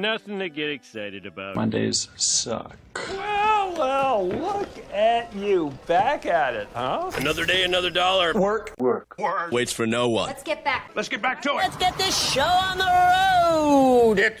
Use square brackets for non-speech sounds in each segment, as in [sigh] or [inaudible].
Nothing to get excited about. Mondays suck. Well, well, look at you. Back at it, huh? Another day, another dollar. Work. Work. Work. Waits for no one. Let's get back. Let's get back to it. Let's get this show on the road. It's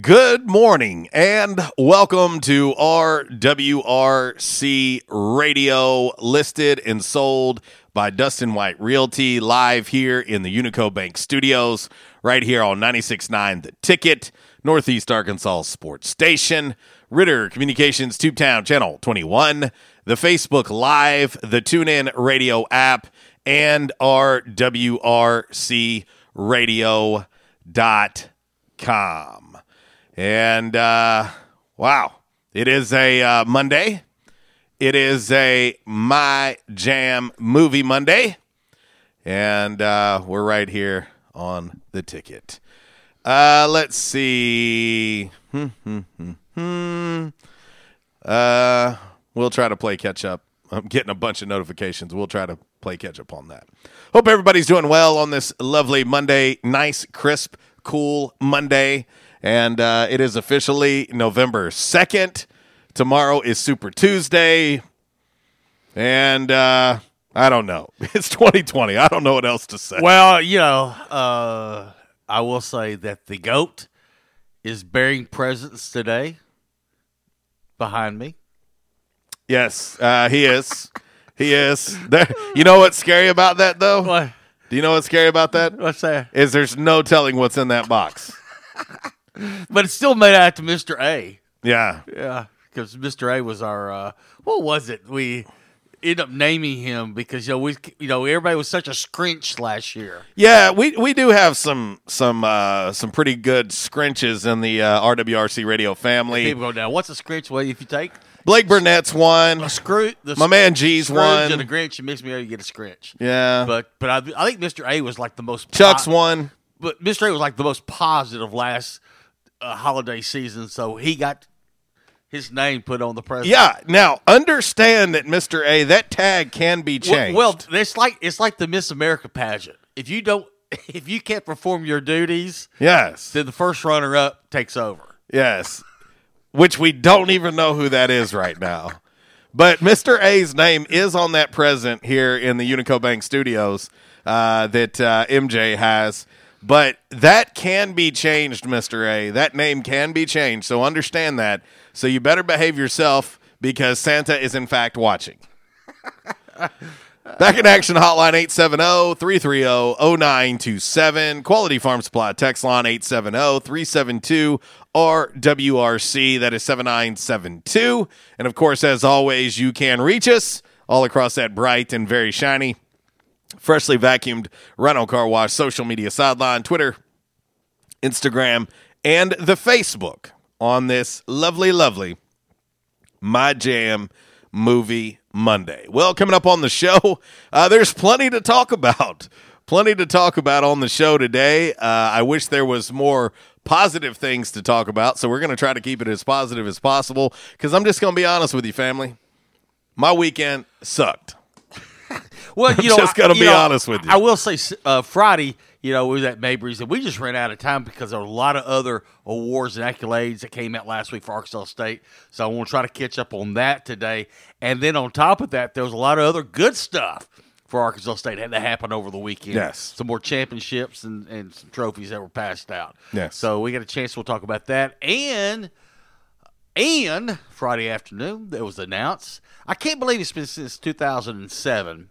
Good morning and welcome to RWRC Radio, listed and sold by Dustin White Realty, live here in the Unico Bank Studios, right here on 96.9 The Ticket, Northeast Arkansas Sports Station, Ritter Communications Tubetown Channel 21, the Facebook Live, the TuneIn Radio app, and RWRCRadio.com. And uh, wow, it is a uh, Monday. It is a My Jam Movie Monday. And uh, we're right here on the ticket. Uh, let's see. Hmm, hmm, hmm, hmm. Uh, we'll try to play catch up. I'm getting a bunch of notifications. We'll try to play catch up on that. Hope everybody's doing well on this lovely Monday. Nice, crisp, cool Monday. And uh, it is officially November 2nd. Tomorrow is Super Tuesday. And uh, I don't know. [laughs] It's 2020. I don't know what else to say. Well, you know, uh, I will say that the goat is bearing presents today behind me. Yes, uh, he is. He is. There, you know what's scary about that, though? What? Do you know what's scary about that? What's that? Is there's no telling what's in that box. [laughs] But it's still made out to Mr. A. Yeah. Yeah, because Mr. A was our uh, what was it? We ended up naming him because you know we you know everybody was such a scrinch last year. Yeah, we we do have some some uh, some pretty good scrinches in the uh, RWRC radio family. People go down. What's a scrinch? Well, if you take Blake Burnett's one. a screw, the My man G's Scrooge one. and a Grinch, you mix me you get a scrinch. Yeah. But but I, I think Mr. A was like the most Chuck's po- one. But Mr. A was like the most positive last uh, holiday season, so he got his name put on the present. Yeah. Now understand that Mr. A that tag can be changed. Well, well, it's like it's like the Miss America pageant. If you don't, [laughs] if you can't perform your duties, yes. then the first runner up takes over. Yes. Which we don't even know who that is right now. But Mr. A's name is on that present here in the Unico Bank Studios uh, that uh, MJ has. But that can be changed, Mr. A. That name can be changed. So understand that. So you better behave yourself because Santa is, in fact, watching. Back in action hotline 870-330-0927. Quality Farm Supply text line 870-372-RWRC. That is 7972. And of course, as always, you can reach us all across that bright and very shiny, freshly vacuumed rental car wash social media sideline, Twitter, Instagram, and the Facebook on this lovely, lovely My Jam Movie Monday. Well, coming up on the show, uh, there's plenty to talk about. Plenty to talk about on the show today. Uh, I wish there was more positive things to talk about, so we're going to try to keep it as positive as possible because I'm just going to be honest with you, family. My weekend sucked. Well, [laughs] you know, I'm just gonna I- be know, honest with you. I will say, uh, Friday, you know, we was at Mabry's and we just ran out of time because there were a lot of other awards and accolades that came out last week for Arkansas State. So I want to try to catch up on that today. And then on top of that, there was a lot of other good stuff for Arkansas State had to happen over the weekend. Yes. some more championships and, and some trophies that were passed out. Yes. So we got a chance. We'll talk about that and. And Friday afternoon, it was announced. I can't believe it's been since 2007,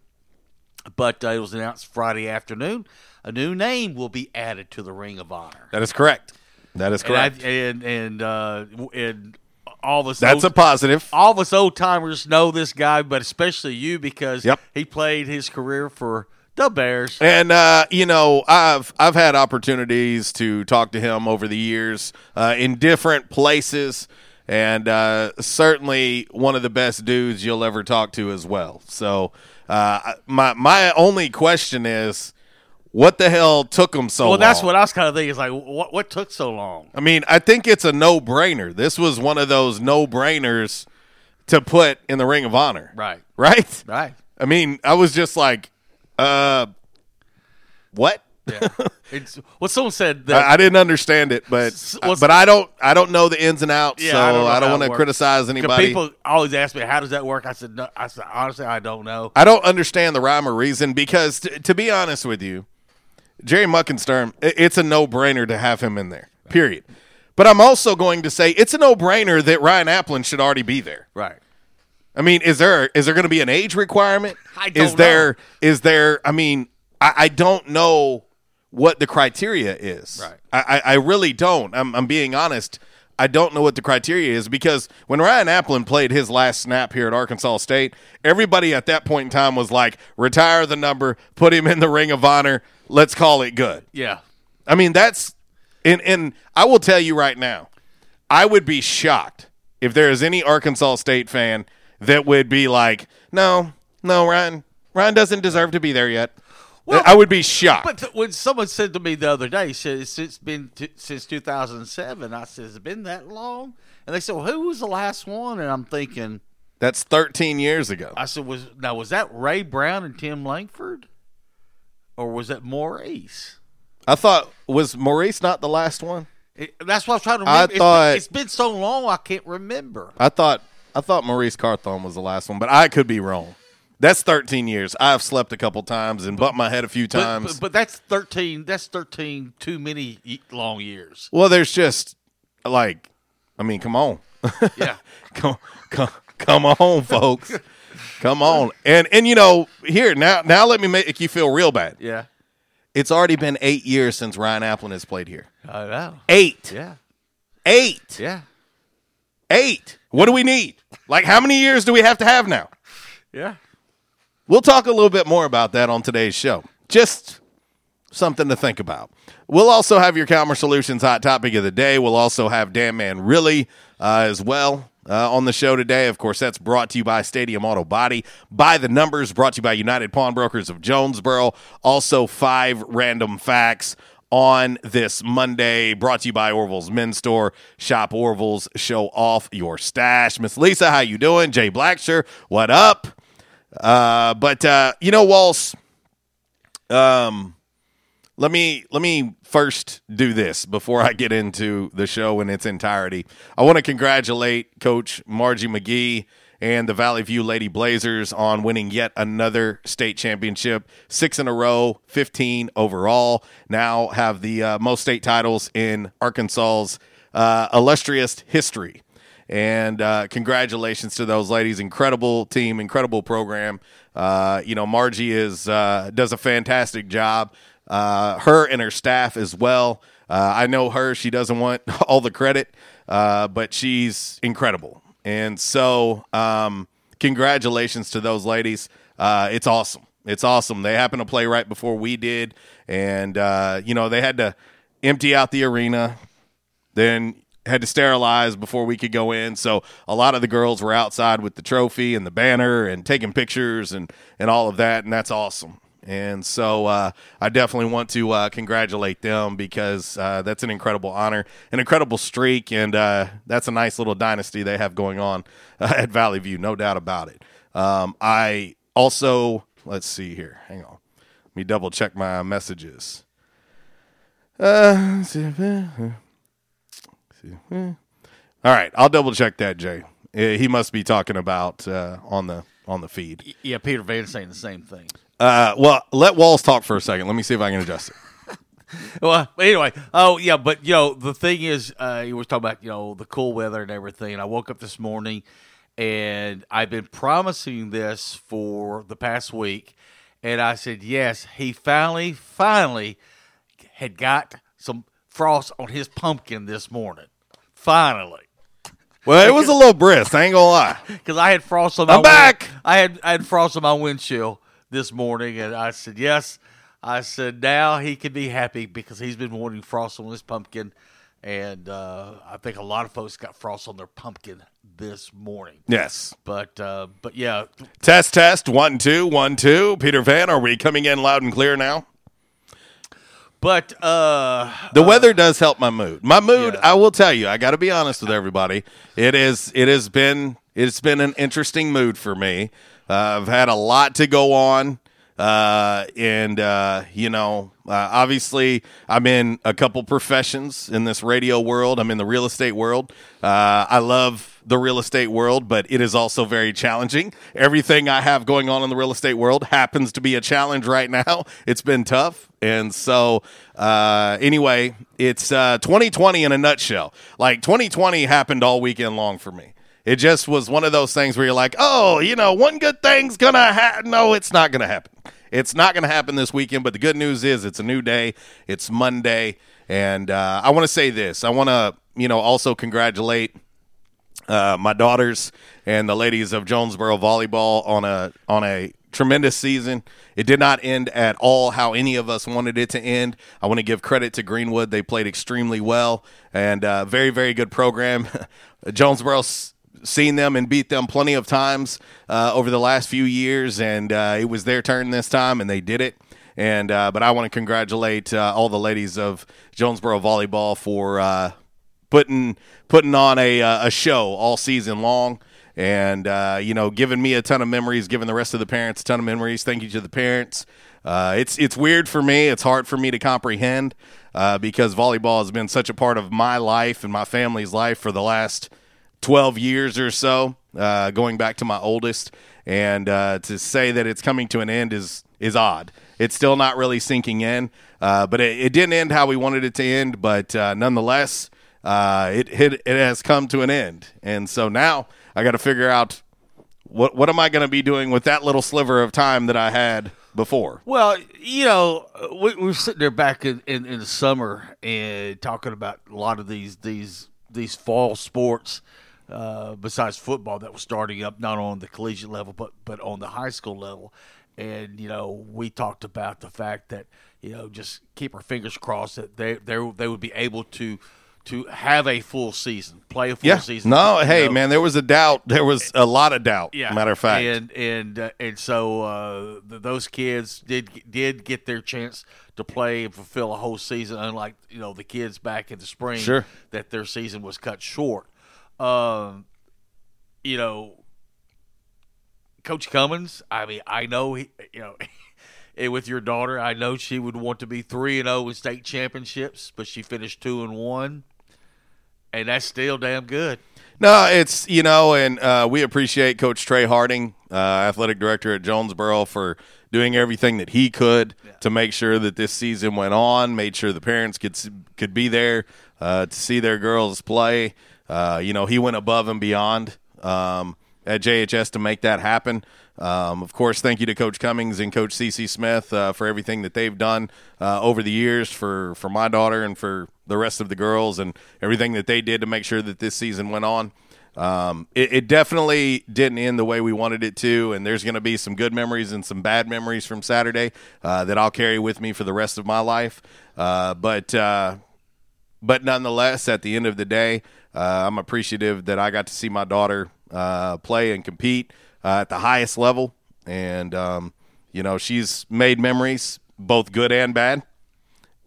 but uh, it was announced Friday afternoon. A new name will be added to the Ring of Honor. That is correct. That is correct. And I, and and, uh, and all of us. That's old, a positive. All of us old timers know this guy, but especially you because Yep. he played his career for the Bears. And uh, you know, I've I've had opportunities to talk to him over the years uh, in different places, and uh, certainly one of the best dudes you'll ever talk to as well. So, uh, my my only question is, what the hell took him so long? well, long? that's what I was kind of thinking. Is like, what what took so long? I mean, I think it's a no brainer. This was one of those no brainers to put in the Ring of Honor. Right. Right. Right. I mean, I was just like, uh, what? Yeah. it's well, someone said that. I, I didn't understand it, but but I don't I don't know the ins and outs, Yeah, so I don't don't how want to works. criticize 'Cause anybody. People always ask me, "How does that work?" I said, no, "I said honestly, I don't know." I don't understand the rhyme or reason because, t- to be honest with you, Jerry Muckensturm, i- it's a no brainer to have him in there. Period. But I'm also going to say it's a no brainer that Ryan Aplin should already be there. Right. I mean, is there is there going to be an age requirement? I don't is there is there? I mean, I, I don't know what the criteria is. Right. I, I, I really don't. I'm, I'm being honest. I don't know what the criteria is because when Ryan Aplin played his last snap here at Arkansas State, everybody at that point in time was like, retire the number, put him in the Ring of Honor, let's call it good. Yeah. I mean, that's and and I will tell you right now, I would be shocked if there is any Arkansas State fan that would be like, no, no, Ryan, Ryan doesn't deserve to be there yet. I would be shocked. But th- when someone said to me the other day, said it's it's been t- since 2007, I said, "Has it been that long?" And they said, well, "Who was the last one?" And I'm thinking, That's 13 years ago. I said, "Was now was that Ray Brown and Tim Langford, or was that Maurice?" I thought was Maurice not the last one? It, that's what I was trying to I remember. It's- thought- it's been so long, I can't remember. I thought I thought Maurice Carthon was the last one, but I could be wrong. That's 13 years. I've slept a couple times and bumped my head a few times. but, but that's 13. That's 13 too many long years. well, there's just like, I mean, come on. Yeah. [laughs] come, come, come on, folks. come on. And and you know, here now now let me make you feel real bad. Yeah. It's already been eight years since Ryan Aplin has played here. I know. Eight. Yeah. Eight. Yeah. Eight. What do we need? Like how many years do we have to have now? Yeah. We'll talk a little bit more about that on today's show. Just something to think about. We'll also have your Calmer Solutions hot topic of the day. We'll also have Damn Man Really uh, as well uh, on the show today. Of course, that's brought to you by Stadium Auto Body. By the numbers, brought to you by United Pawnbrokers of Jonesboro. Also, five random facts on this Monday, brought to you by Orville's Men's Store. Shop Orville's, show off your stash. Miss Lisa, how you doing? Jay Blacksher, what up? Uh, but uh, you know, Walls. Um, let me let me first do this before I get into the show in its entirety. I want to congratulate Coach Margie McGee and the Valley View Lady Blazers on winning yet another state championship, six in a row, fifteen overall. Now have the uh, most state titles in Arkansas's uh, illustrious history. And uh, congratulations to those ladies. Incredible team, incredible program. Uh, you know, Margie is uh, does a fantastic job. Uh, her and her staff as well. Uh, I know her; she doesn't want [laughs] all the credit, but she's incredible. And so, um, congratulations to those ladies. It's awesome. It's awesome. They happened to play right before we did, and uh, you know they had to empty out the arena, then had to sterilize before we could go in. So a lot of the girls were outside with the trophy and the banner and taking pictures and and all of that, and that's awesome. And so uh, I definitely want to uh, congratulate them because uh, that's an incredible honor, an incredible streak, and uh, that's a nice little dynasty they have going on uh, [laughs] at Valley View, no doubt about it. Um, I also, let's see here. Hang on. Let me double check my messages. Uh, all right, I'll double check that, Jay. He must be talking about uh, on the on the feed. Yeah, Peter Van saying the same thing. Uh, well, let Walls talk for a second. Let me see if I can adjust it. [laughs] well, anyway, oh yeah, but you know the thing is, uh, he was talking about you know the cool weather and everything. And I woke up this morning, and I've been promising this for the past week, and I said yes. He finally, finally had got some frost on his pumpkin this morning. Finally. Well, it was a little brisk. I ain't gonna lie. [laughs] Because I had frost on my I'm back. win- I had I had frost on my windshield this morning, and I said yes. I said now he can be happy because he's been wanting frost on his pumpkin, and uh, I think a lot of folks got frost on their pumpkin this morning. Yes. But uh, but yeah, Test, test. One, two, one, two. Peter Van, are we coming in loud and clear now? But uh, The weather does help my mood. My mood, I will tell you, I got to be honest with everybody. It is. It has been. It's been an interesting mood for me. Uh, I've had a lot to go on, uh, and uh, you know, uh, obviously, I'm in a couple professions in this radio world. I'm in the real estate world. Uh, I love the real estate world, but it is also very challenging. Everything I have going on in the real estate world happens to be a challenge right now. [laughs] It's been tough. And so, uh, anyway, it's uh, 2020 in a nutshell. Like 2020 happened all weekend long for me. It just was one of those things where you're like, oh, you know, one good thing's gonna happen. No, it's not gonna happen. It's not gonna happen this weekend. But the good news is, it's a new day. It's Monday, and uh, I want to say this. I want to, you know, also congratulate uh, my daughters and the ladies of Jonesboro volleyball on a on a tremendous season. It did not end at all how any of us wanted it to end. I want to give credit to Greenwood; they played extremely well and uh, very very good program. [laughs] Jonesboro. Seen them and beat them plenty of times uh, over the last few years, and uh, it was their turn this time, and they did it. And uh, but I want to congratulate all the ladies of Jonesboro volleyball for putting putting on a uh, a show all season long. And uh, you know giving me a ton of memories giving the rest of the parents a ton of memories. Thank you to the parents. Uh, it's it's weird for me. It's hard for me to comprehend uh, because volleyball has been such a part of my life and my family's life for the last 12 years or so uh, going back to my oldest. And uh, to say that it's coming to an end is is odd. It's still not really sinking in but it, it didn't end how we wanted it to end but nonetheless uh, it, it it has come to an end, and so now I got to figure out what what am I going to be doing with that little sliver of time that I had before. Well, you know, we, we were sitting there back in, in, in the summer and talking about a lot of these these these fall sports. Uh, besides football, that was starting up not on the collegiate level, but but on the high school level, and you know, we talked about the fact that you know just keep our fingers crossed that they they they would be able to to have a full season, play a full Yeah, season. no, you hey know. man, there was a doubt. There was a lot of doubt. Yeah, matter of fact, and and uh, and so uh, th- those kids did did get their chance to play and fulfill a whole season, unlike you know the kids back in the spring Sure. that their season was cut short. Um, you know, Coach Cummins. I mean, I know he, you know. [laughs] And with your daughter, I know she would want to be three and zero in state championships, but she finished two and one, and that's still damn good. No, it's you know, and uh, we appreciate Coach Trey Harding, uh, athletic director at Jonesboro, for doing everything that he could to make sure that this season went on. Made sure the parents could could be there uh, to see their girls play. Uh, you know, he went above and beyond um, at JHS to make that happen. Um, of course, thank you to Coach Cummings and Coach CC Smith uh, for everything that they've done uh, over the years for, for my daughter and for the rest of the girls and everything that they did to make sure that this season went on. Um, it, it definitely didn't end the way we wanted it to, and there's going to be some good memories and some bad memories from Saturday uh, that I'll carry with me for the rest of my life. Uh, but uh, but nonetheless, at the end of the day, uh, I'm appreciative that I got to see my daughter play and compete uh, at the highest level, and um, you know she's made memories, both good and bad,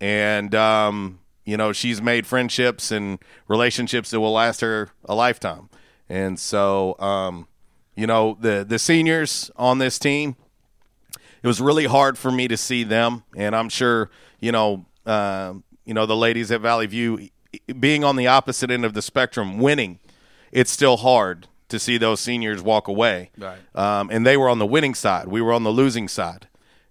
and um, you know she's made friendships and relationships that will last her a lifetime. And so, um, you know, the the seniors on this team, it was really hard for me to see them, and I'm sure you know, uh, you know, the ladies at Valley View being on the opposite end of the spectrum, winning, it's still hard to see those seniors walk away. Right. Um, and they were on the winning side. We were on the losing side,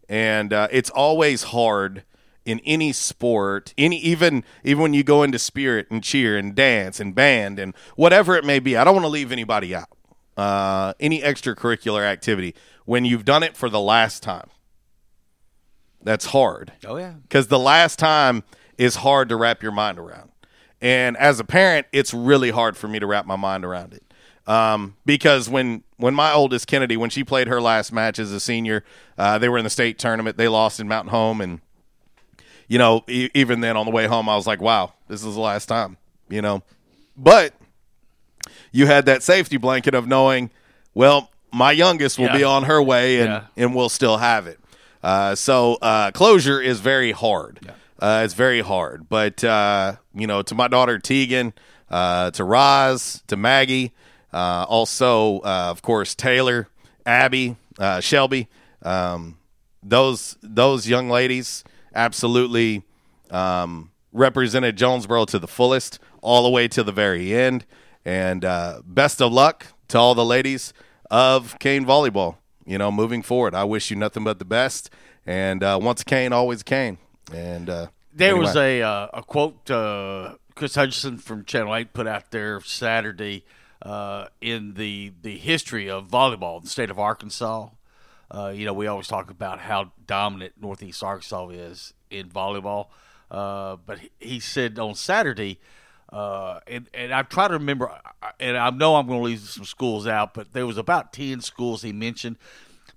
and uh, it's always hard in any sport, any even even when you go into spirit and cheer and dance and band and whatever it may be. I don't want to leave anybody out. Uh, any extracurricular activity when you've done it for the last time. That's hard. Oh yeah. Because the last time is hard to wrap your mind around. And as a parent, it's really hard for me to wrap my mind around it. Um, because when when my oldest Kennedy, when she played her last match as a senior, uh, they were in the state tournament. They lost in Mountain Home, and you know, e- even then on the way home, I was like, "Wow, this is the last time." You know, but you had that safety blanket of knowing, well, my youngest will Yeah. be on her way, and Yeah. and we'll still have it. Uh, so uh, closure is very hard. Uh, it's very hard. But uh, you know, to my daughter Tegan, uh, to Roz, to Maggie, uh, also uh, of course Taylor, Abby, uh, Shelby, um, those those young ladies absolutely um, represented Jonesboro to the fullest, all the way to the very end. And uh, best of luck to all the ladies of Kane volleyball. You know, moving forward, I wish you nothing but the best. And uh, once Kane, always Kane. And uh, There anyway. was a uh, a quote uh, Chris Hutchinson from Channel Eight put out there Saturday uh, in the the history of volleyball in the state of Arkansas. Uh, you know, we always talk about how dominant Northeast Arkansas is in volleyball, uh, but he, said on Saturday, uh, and and I try to remember, and I know I'm going to leave some schools out, but there was about ten schools he mentioned.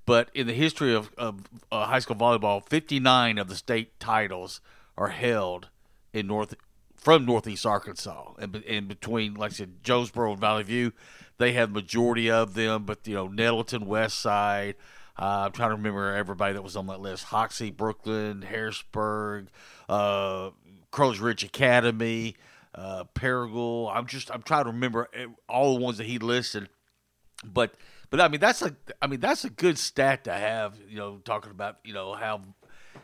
But in the history of, of uh, high school volleyball, 59 of the state titles are held in North from Northeast Arkansas, and, and between, like I said, Jonesboro and Valley View, they have majority of them. But you know, Nettleton, West Side. Uh, I'm trying to remember everybody that was on that list: Hoxie, Brooklyn, Harrisburg, uh, Crowley's Ridge Academy, uh, Paragould. I'm just I'm trying to remember all the ones that he listed but but I mean that's a I mean that's a good stat to have. You know, talking about you know how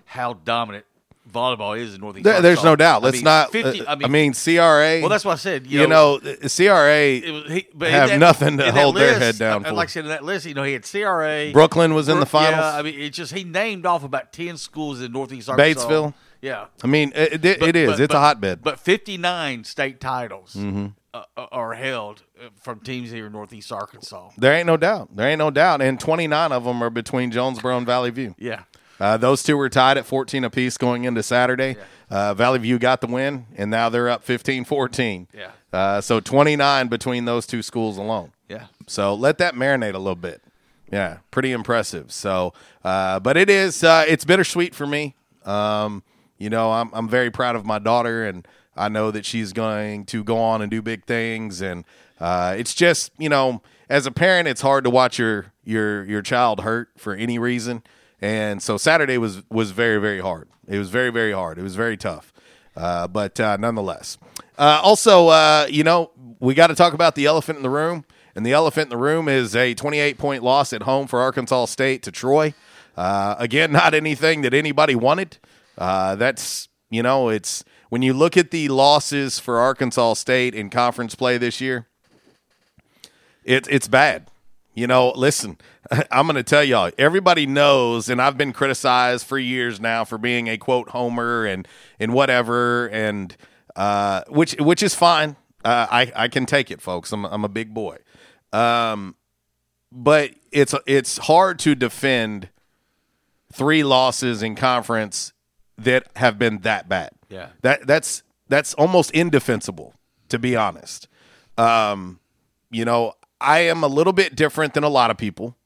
how dominant volleyball is in Northeast. There- there's no doubt. I Let's mean, not. 50 uh, I mean, CRA. well, that's what I said. You, You, know, the CRA it was, he, but have that- nothing to hold their head down uh, for. Like I said in that list, you know, he had CRA. Brooklyn was in the finals. Yeah, I mean, it just he named off about ten schools in Northeast Arkansas. Batesville. Yeah, I mean, it, it, But- it is. but- it's but- a hotbed. But 59 state titles Mhm. uh, are held from teams here in Northeast Arkansas. There ain't no doubt. There ain't no doubt. And 29 of them are between Jonesboro and Valley View. Yeah. Uh, those two were tied at 14 apiece going into Saturday. Uh, Valley View got the win, and now they're up 15 14. Yeah. Uh, so 29 between those two schools alone. Yeah. So let that marinate a little bit. Yeah, pretty impressive. So, uh, but it is uh, it's bittersweet for me. Um, you know, I'm I'm very proud of my daughter, and I know that she's going to go on and do big things. And uh, it's just you know, as a parent, it's hard to watch your your your child hurt for any reason. And so Saturday was was very very hard. It was very very hard. It was very tough. Uh, but uh, nonetheless, uh, also uh, you know we got to talk about the elephant in the room. And the elephant in the room is a 28 point loss at home for Arkansas State to Troy. Uh, again, not anything that anybody wanted. Uh, that's you know, it's when you look at the losses for Arkansas State in conference play this year, it, it's bad. You know, listen, [laughs] I'm going to tell y'all, everybody knows, and I've been criticized for years now for being a quote homer and and whatever, and uh, which which is fine. Uh, I I can take it, folks. I'm I'm a big boy. Um, but it's it's hard to defend three losses in conference that have been that bad. Yeah. That that's that's almost indefensible, to be honest. Um, you know, I am a little bit different than a lot of people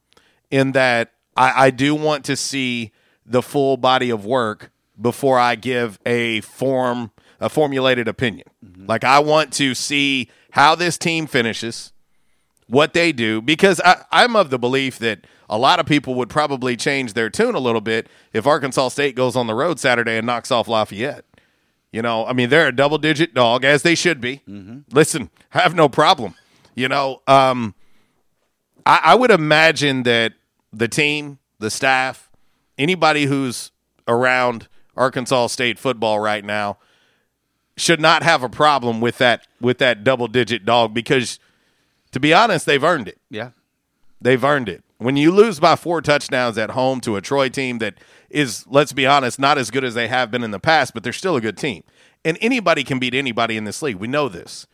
in that I, I do want to see the full body of work before I give a form a formulated opinion. Mm-hmm. Like I want to see how this team finishes, what they do, because I, I'm of the belief that a lot of people would probably change their tune a little bit if Arkansas State goes on the road Saturday and knocks off Lafayette. You know, I mean, they're a double digit dog, as they should be. Mm-hmm. Listen, I have no problem. You know, um, I, I would imagine that the team, the staff, anybody who's around Arkansas State football right now should not have a problem with that with that double digit dog because to be honest, they've earned it. Yeah. They've earned it. When you lose by four touchdowns at home to a Troy team that is, let's be honest, not as good as they have been in the past, but they're still a good team. And anybody can beat anybody in this league. We know this.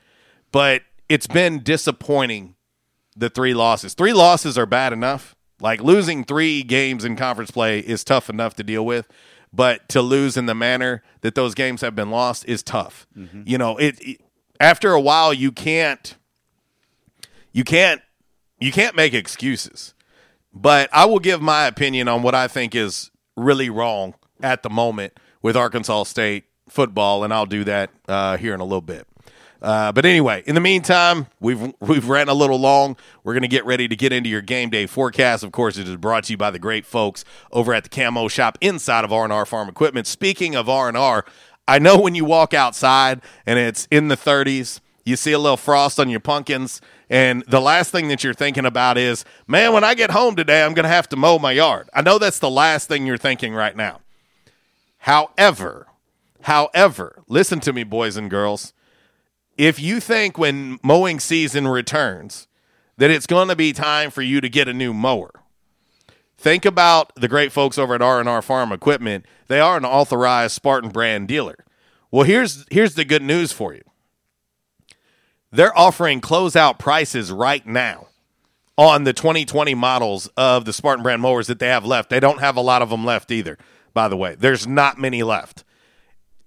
But it's been disappointing the three losses. Three losses are bad enough. Like losing three games in conference play is tough enough to deal with, but to lose in the manner that those games have been lost is tough. You know, it, it after a while you can't you can't you can't make excuses. But I will give my opinion on what I think is really wrong at the moment with Arkansas State football, and I'll do that uh, here in a little bit. Uh, but anyway, in the meantime, we've we've ran a little long. We're going to get ready to get into your game day forecast. Of course, it is brought to you by the great folks over at the Camo Shop inside of R&R Farm Equipment. Speaking of R&R, I know when you walk outside and it's in the 30s, you see a little frost on your pumpkins, and the last thing that you're thinking about is, man, when I get home today, I'm going to have to mow my yard. I know that's the last thing you're thinking right now. However, however, listen to me, boys and girls. If you think when mowing season returns that it's going to be time for you to get a new mower, think about the great folks over at R&R Farm Equipment. They are an authorized Spartan brand dealer. Well, here's here's the good news for you. They're offering closeout prices right now on the 2020 models of the Spartan brand mowers that they have left. They don't have a lot of them left either, by the way. There's not many left.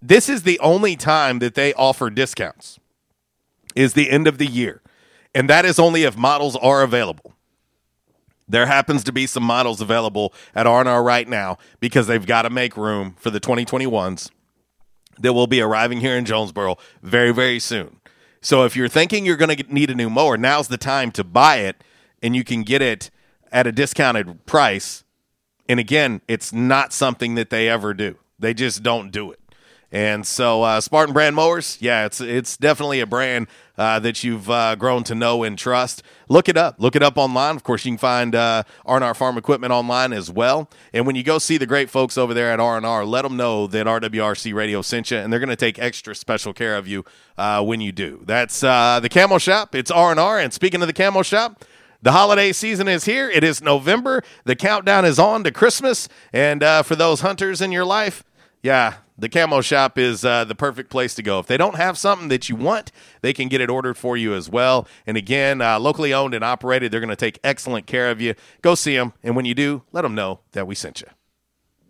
This is the only time that they offer discounts. Is the end of the year. And that is only if models are available. There happens to be some models available at R&R right now because they've got to make room for the 2021s that will be arriving here in Jonesboro very, very soon. So if you're thinking you're going to need a new mower, now's the time to buy it, and you can get it at a discounted price. And again, it's not something that they ever do. They just don't do it. And so, uh, Spartan brand mowers, yeah, it's it's definitely a brand uh, that you've uh, grown to know and trust. Look it up. Look it up online. Of course, you can find uh, R&R Farm Equipment online as well. And when you go see the great folks over there at R&R, let them know that RWRC Radio sent you, and they're going to take extra special care of you uh, when you do. That's uh, the Camo Shop. It's R&R. And speaking of the Camo Shop, the holiday season is here. It is November. The countdown is on to Christmas. And uh, for those hunters in your life, yeah, the Camo Shop is uh, the perfect place to go. If they don't have something that you want, they can get it ordered for you as well. And again, uh, locally owned and operated, they're going to take excellent care of you. Go see them. And when you do, let them know that we sent you.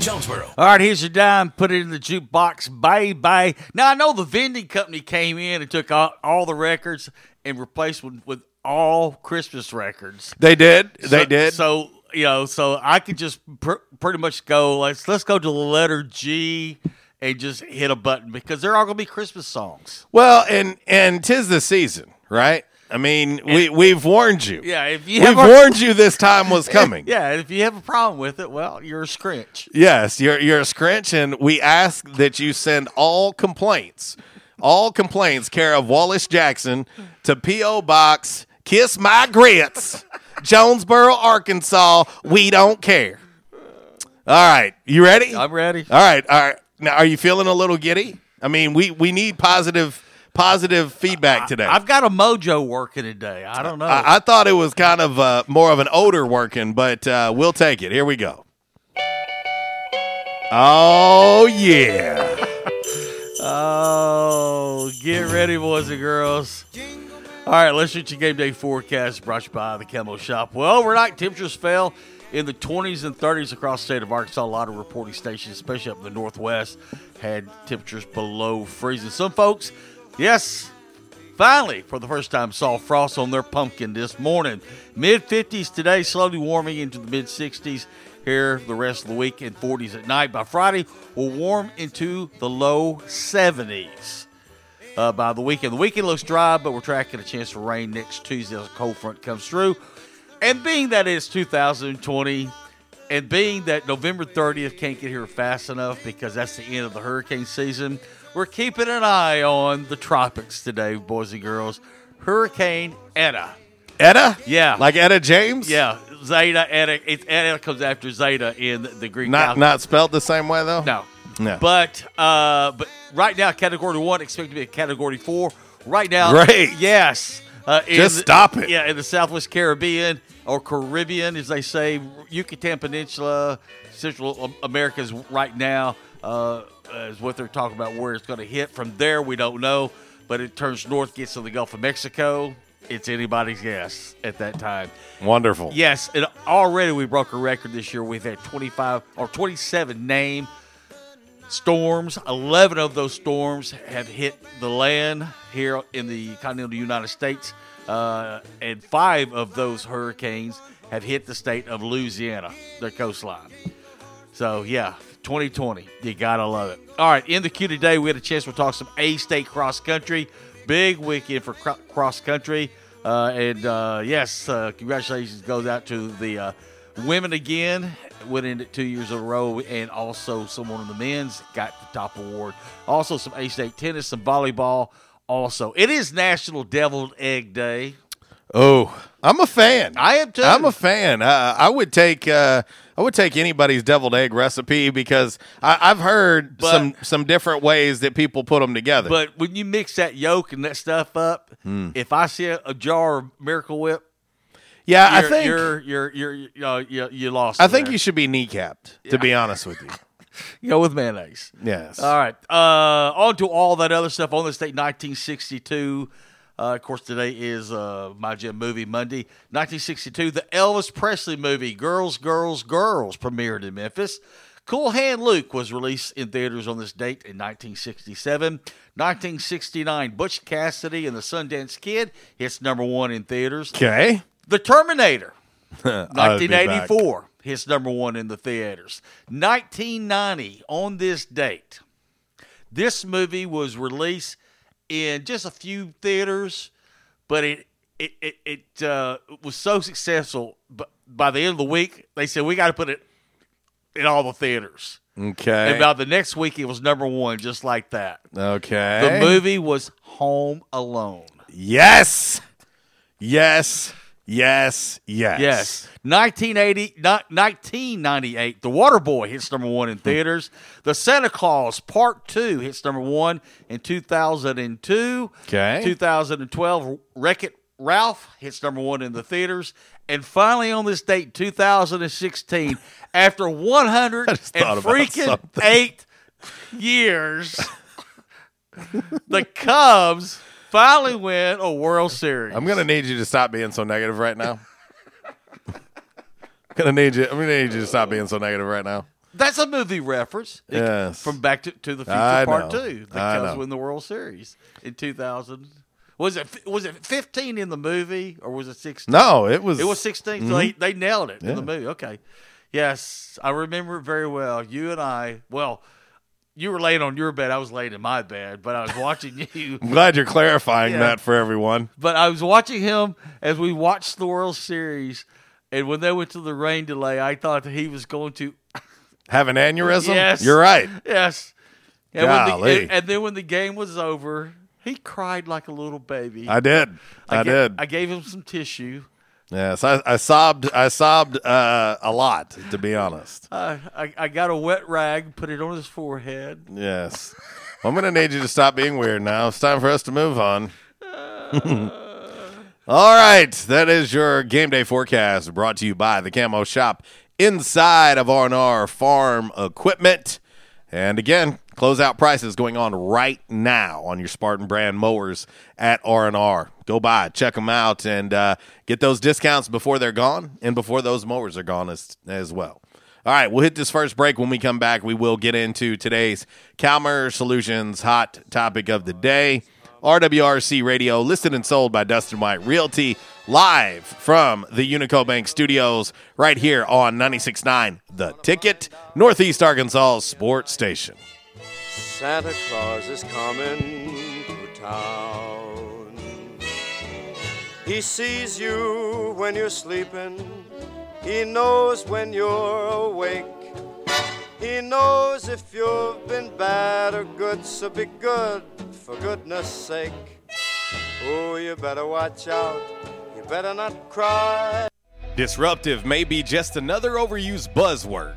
Jonesboro. All right, here's your dime. Put it in the jukebox. Bye bye. Now I know the vending company came in and took all, all the records and replaced with, with all Christmas records. They did. They did. So you know, so I could just pr- pretty much go. Let's let's go to the letter G and just hit a button because they're all going to be Christmas songs. Well, and and tis the season, right? I mean, we we've warned you. Yeah, if you we've a- warned you this time was [laughs] coming. Yeah, if you have a problem with it, well, you're a scrinch. Yes, you're you're a scrinch, and we ask that you send all complaints, all complaints, care of Wallace Jackson to PO Box Kiss My Grits, [laughs] Jonesboro, Arkansas. We don't care. All right, you ready? I'm ready. All right, all right. Now, are you feeling a little giddy? I mean, we we need positive positive feedback today. I've got a mojo working today. I don't know. I, I thought it was kind of uh, more of an odor working, but uh, we'll take it. Here we go. Oh yeah. Oh, get ready, boys and girls. All right, let's shoot your game day forecast brought you by the Camo Shop. Well, overnight temperatures fell in the 20s and 30s across the state of Arkansas. A lot of reporting stations, especially up in the northwest, had temperatures below freezing. Some folks, yes, finally, for the first time, saw frost on their pumpkin this morning. Mid 50s today, slowly warming into the mid 60s here the rest of the week and 40s at night. By Friday, we'll warm into the low 70s. Uh, by the weekend, the weekend looks dry, but we're tracking a chance for rain next Tuesday as a cold front comes through. And being that it's 2020, and being that November 30th can't get here fast enough because that's the end of the hurricane season, we're keeping an eye on the tropics today, boys and girls. Hurricane Eta. Etta? Yeah. Like Etta James? Yeah. Zeta, Eta. It, Eta comes after Zeta in the Greek Not not spelled the same way though. No. No. But uh, but right now, category one expected to be a category four. Right now, Great. Yes. Uh, Just the- stop it. Yeah, in the Southwest Caribbean or Caribbean, as they say, Yucatan Peninsula, Central America's right now uh, is what they're talking about. Where it's going to hit from there, we don't know. But it turns north, gets to the Gulf of Mexico. It's anybody's guess at that time. Wonderful. Yes, and already we broke a record this year. We've had 25 or 27 name storms. 11 of those storms have hit the land here in the continental United States, uh, and five of those hurricanes have hit the state of Louisiana, their coastline. So, yeah, 2020. You got to love it. All right, in the queue today, we had a chance to talk some A State cross country. Big weekend for cro- cross country. Uh, and uh, yes, uh, congratulations goes out to the uh, women again, winning it two years in a row, and also someone in the men's got the top award. Also, some A State tennis, some volleyball. Also, it is National Deviled Egg Day. Oh, I'm a fan. I am too. I'm a fan. Uh, I would take uh, I would take anybody's deviled egg recipe because I, I've heard But- some some different ways that people put them together. But when you mix that yolk and that stuff up, Hmm. if I see a, a jar of Miracle Whip, yeah, I think you're you're you're you, know, you, you lost. I think there. you should be kneecapped. To be honest with you, You [laughs] go with mayonnaise. yes. All right. Uh, on to all that other stuff on this date, 1962. Uh, of course, today is uh, my jam movie Monday, 1962. The Elvis Presley movie Girls, Girls, Girls premiered in Memphis. Cool Hand Luke was released in theaters on this date in 1967. 1969, Butch Cassidy and the Sundance Kid hits number one in theaters. Okay. The Terminator, [laughs] I'll be back. 1984 hits number one in the theaters. 1990 on this date, this movie was released in just a few theaters, but it it it, it uh, was so successful. But by the end of the week, they said we got to put it in all the theaters. Okay. And about the next week, it was number one, just like that. okay. The movie was Home Alone. Yes. Yes. Yes. Yes. Yes. 1980, not 1998, The Waterboy hits number one in theaters. The Santa Claus Part 2 hits number one in 2002. Okay. 2012, Wreck It Ralph hits number one in the theaters. And finally, on this date, 2016, [laughs] after 100 and freaking eight years, [laughs] the Cubs finally win a World Series. I'm gonna need you to stop being so negative right now. I'm [laughs] gonna need you. I'm gonna need you to stop being so negative right now. That's a movie reference. It- Yes. From Back to, to the Future I Part know. Two. The I Cubs know. win the World Series in 2000. Was it was it 15 in the movie or was it 16? No, it was. It was 16. So Mhm. they, they nailed it Yeah. in the movie. Okay. Yes, I remember it very well. You and I, well, you were laying on your bed. I was laying in my bed, but I was watching [laughs] you. I'm glad you're clarifying Yeah. that for everyone. But I was watching him as we watched the World Series. And when they went to the rain delay, I thought that he was going to [laughs] Have an aneurysm? Yes. You're right. Yes. And, when the, and, then when the game was over, he cried like a little baby. I did. I, ga- did. I gave him some tissue Yes, I, I sobbed. I sobbed uh, a lot, to be honest. Uh, I, I got a wet rag, put it on his forehead. Yes. Well, I'm going to need you to stop being weird now. It's time for us to move on. [laughs] [laughs] All right, that is your game day forecast brought to you by the Camo Shop inside of R&R Farm Equipment. And again, closeout prices going on right now on your Spartan brand mowers at R&R. Go by, check them out, and uh, get those discounts before they're gone and before those mowers are gone as, as well. All right, we'll hit this first break. When we come back, we will get into today's Calmer Solutions hot topic of the day. RWRC Radio, listed and sold by Dustin White Realty, live from the Unico Bank Studios, right here on 96.9 The Ticket, Northeast Arkansas Sports Station. Santa Claus is coming to town. He sees you when you're sleeping. He knows when you're awake. He knows if you've been bad or good, so be good for goodness sake. Oh, you better watch out. You better not cry. Disruptive may be just another overused buzzword,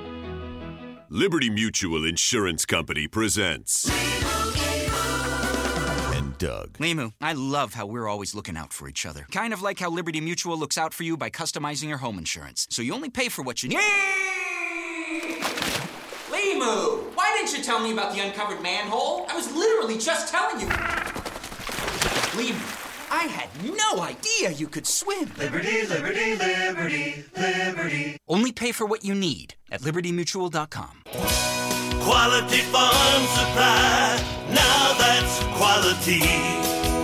Liberty Mutual Insurance Company presents. And Doug. Limu, I love how we're always looking out for each other. Kind of like how Liberty Mutual looks out for you by customizing your home insurance. So you only pay for what you need. Limu, why didn't you tell me about the uncovered manhole? I was literally just telling you. Limu, I had no idea you could swim. Liberty, liberty, liberty, liberty. Only pay for what you need at libertymutual.com. Quality farm supply. Now that's quality.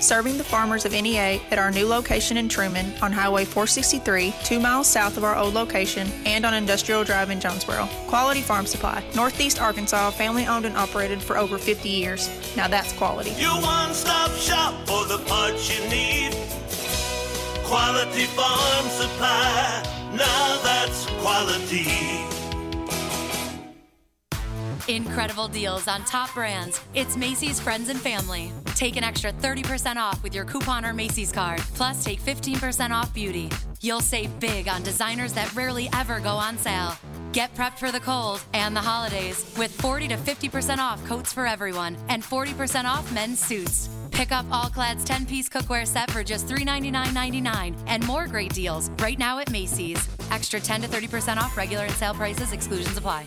serving the farmers of NEA at our new location in Truman on Highway 463, two miles south of our old location, and on Industrial Drive in Jonesboro. Quality Farm Supply, Northeast Arkansas, family owned and operated for over 50 years. Now that's quality. Your one stop shop for the parts you need. Quality Farm Supply. Now that's quality. Incredible deals on top brands. It's Macy's Friends and Family. Take an extra 30% off with your coupon or Macy's card. Plus, take 15% off beauty. You'll save big on designers that rarely ever go on sale. Get prepped for the cold and the holidays with 40 to 50% off coats for everyone and 40% off men's suits. Pick up All Clad's 10 piece cookware set for just $399.99 and more great deals right now at Macy's. Extra 10 to 30% off regular and sale prices, exclusions apply.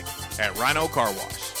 at Rhino Car Wash.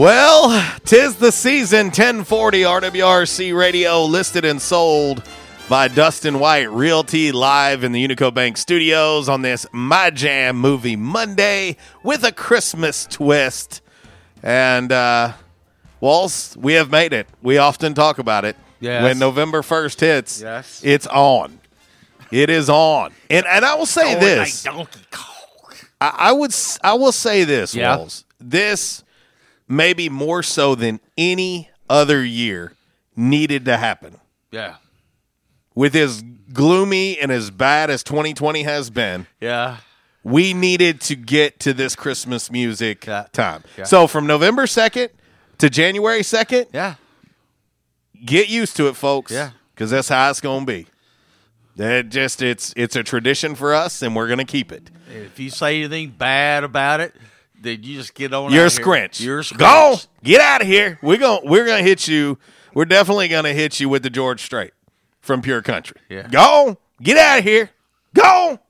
Well, tis the season 1040 RWRC Radio listed and sold by Dustin White Realty live in the Unico Bank studios on this My Jam movie Monday with a Christmas twist. And uh Walls, we have made it. We often talk about it. Yes. When November 1st hits, Yes. it's on. It is on. And and I will say Oh, this. like Donkey I, I would I will say this, Yeah. Walls. This maybe more so than any other year needed to happen. Yeah. With as gloomy and as bad as 2020 has been, Yeah. we needed to get to this Christmas music time. Yeah. So from November 2nd to January 2nd, yeah. Get used to it, folks. Yeah. Cuz that's how it's going to be. That just it's it's a tradition for us, and we're gonna keep it. If you say anything bad about it, then you just get on. You're a. You're a Go get out of here. We're gonna we're gonna hit you. We're definitely gonna hit you with the George Strait from Pure Country. Yeah. Go get out of here. Go.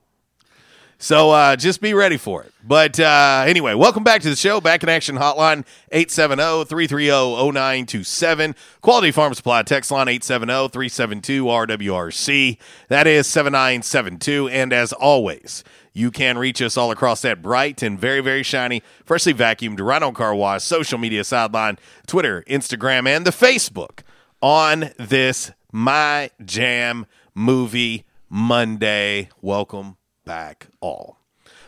So uh, just be ready for it. But uh, anyway, welcome back to the show. Back in Action Hotline, oh, 870-330-0927. Quality Farm Supply text line, oh, 870-372-RWRC. That is 7972. And as always, you can reach us all across that bright and very, very shiny, freshly vacuumed Rhino Car Wash social media sideline, Twitter, Instagram, and the Facebook on this My Jam Movie Monday. Welcome back all.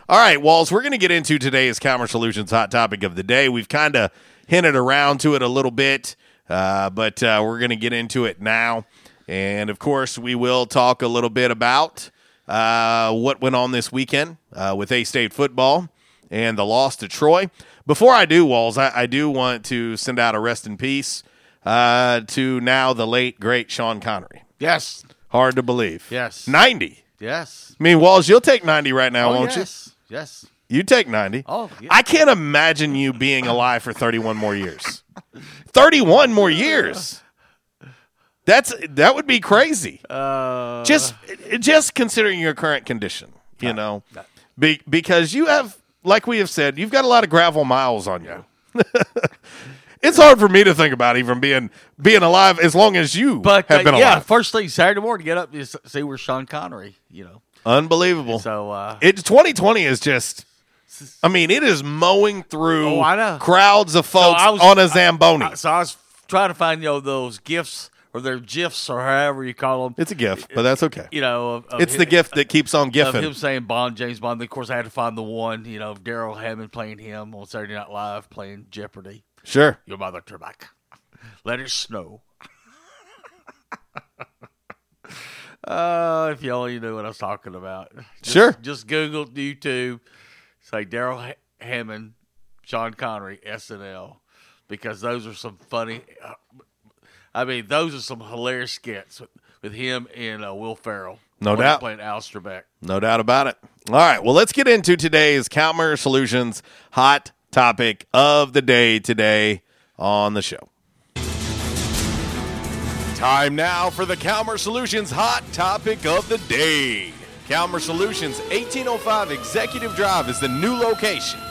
All right, Walls, we're going to get into today's Calmer Solutions hot topic of the day. We've kind of hinted around to it a little bit, uh, but uh, we're going to get into it now. And of course, we will talk a little bit about uh, what went on this weekend uh, with A State football and the loss to Troy. Before I do, Walls, I, I do want to send out a rest in peace uh, to now the late, great Sean Connery. Yes. Hard to believe. Yes. 90. Yes. I mean, Walls, you'll take 90 right now, Oh, won't yes. Yes. you? You take 90. Oh, yeah. I can't imagine you being alive for 31 more years. [laughs] 31 more years. That's that would be crazy. Uh, just just considering your current condition, you know. Be, because you have like we have said, you've got a lot of gravel miles on you. [laughs] it's hard for me to think about even being being alive as long as you But have uh, been yeah, alive. first thing Saturday morning, get up, s- see where Sean Connery. You know, Unbelievable. So uh, It 2020 is just. I mean, it is mowing through Oh, crowds of folks I was- on a zamboni. I- so I was trying to find you know those gifts or their gifs or however you call them. it's a gift, but that's okay. You know, of, of it's the gift that keeps on gifting. him saying Bond, James Bond. Of course, I had to find the one. You know, Darrell Hammond playing him on Saturday Night Live, playing Jeopardy. Sure. Your mother, Trebek. Let it snow. [laughs] uh, if you only knew what I was talking about. Just, Sure. Just Google YouTube, say Darrell ha- Hammond, Sean Connery, SNL, because those are some funny. Uh, I mean, those are some hilarious skits with, with him and uh, Will Ferrell. No doubt. Playing Al. No doubt about it. All right. Well, let's get into today's Calmer Solutions hot topic of the day today on the show. Time now for the Calmer Solutions hot topic of the day. Calmer Solutions 1805 Executive Drive is the new location.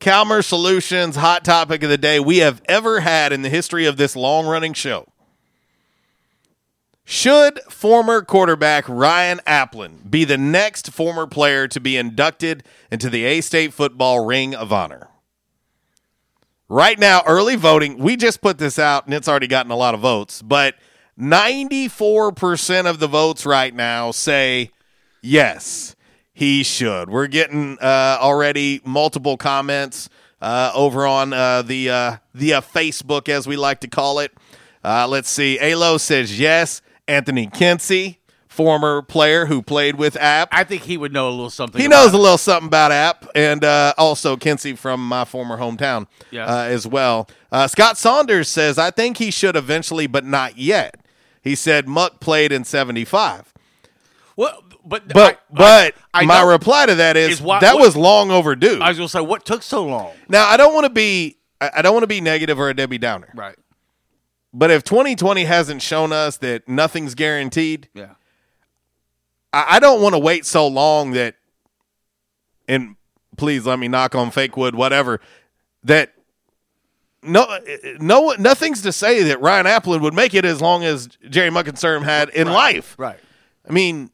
Calmer Solutions hot topic of the day we have ever had in the history of this long running show. Should former quarterback Ryan Aplin be the next former player to be inducted into the A State Football Ring of Honor? Right now, early voting, we just put this out and it's already gotten a lot of votes, but 94% of the votes right now say yes, he should. We're getting uh, already multiple comments uh, over on uh, the uh, the uh, Facebook, as we like to call it. Uh, let's see. Alo says yes. Anthony Kinsey, former player who played with App. I think he would know a little something. He knows it. a little something about App, and uh, also Kinsey from my former hometown Yeah. uh, as well. Uh, Scott Saunders says, I think he should eventually, but not yet. He said Muck played in 75. Well, but But I- but I- I my reply to that is, is why- that what- was long overdue. I was gonna say what took so long. now I don't want to be I don't want to be negative or a Debbie Downer. Right. But if 2020 hasn't shown us that nothing's guaranteed, Yeah. I, I don't want to wait so long that, and please let me knock on fake wood, whatever, that no, uh, no, nothing's to say that Ryan Aplin would make it as long as Jerry Muckensturm had in Right. life. Right. I mean,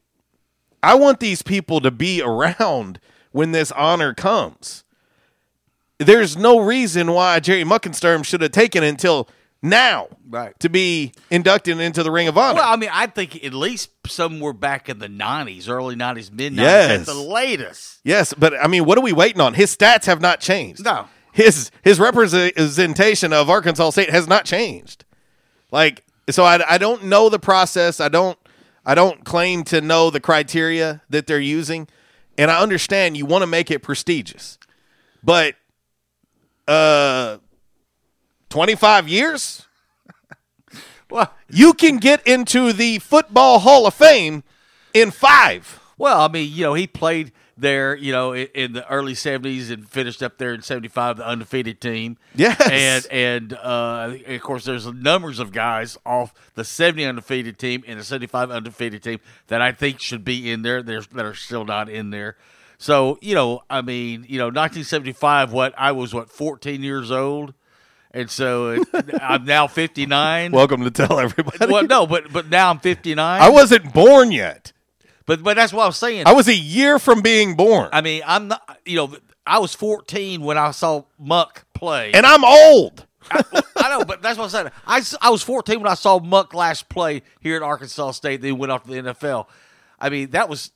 I want these people to be around when this honor comes. There's no reason why Jerry Muckensturm should have taken it until now Right. to be inducted into the Ring of Honor. Well, I mean, I think at least somewhere back in the '90s, early '90s, mid '90s, Yes. at the latest. yes, but I mean, what are we waiting on? His stats have not changed. No. his his representation of Arkansas State has not changed. Like, so I, I don't know the process. I don't I don't claim to know the criteria that they're using, and I understand you want to make it prestigious, but uh, twenty five years. [laughs] Well, you can get into the Football Hall of Fame in five. Well, I mean, you know, he played there, you know, in, in the early '70s and finished up there in '75, the undefeated team. Yes. and and uh, of course, there's numbers of guys off the '70 undefeated team and the '75 undefeated team that I think should be in there. There's that are still not in there. So you know, I mean, you know, 1975. What I was what 14 years old. And so it, [laughs] I'm now 59. Welcome to tell everybody. Well, no, but but now I'm 59. I wasn't born yet. But but that's what I'm saying. I was a year from being born. I mean, I'm not. You know, I was 14 when I saw Muck play, and I'm old. I, I know, but that's what I said. I was 14 when I saw Muck last play here at Arkansas State. Then went off to the NFL. I mean, that was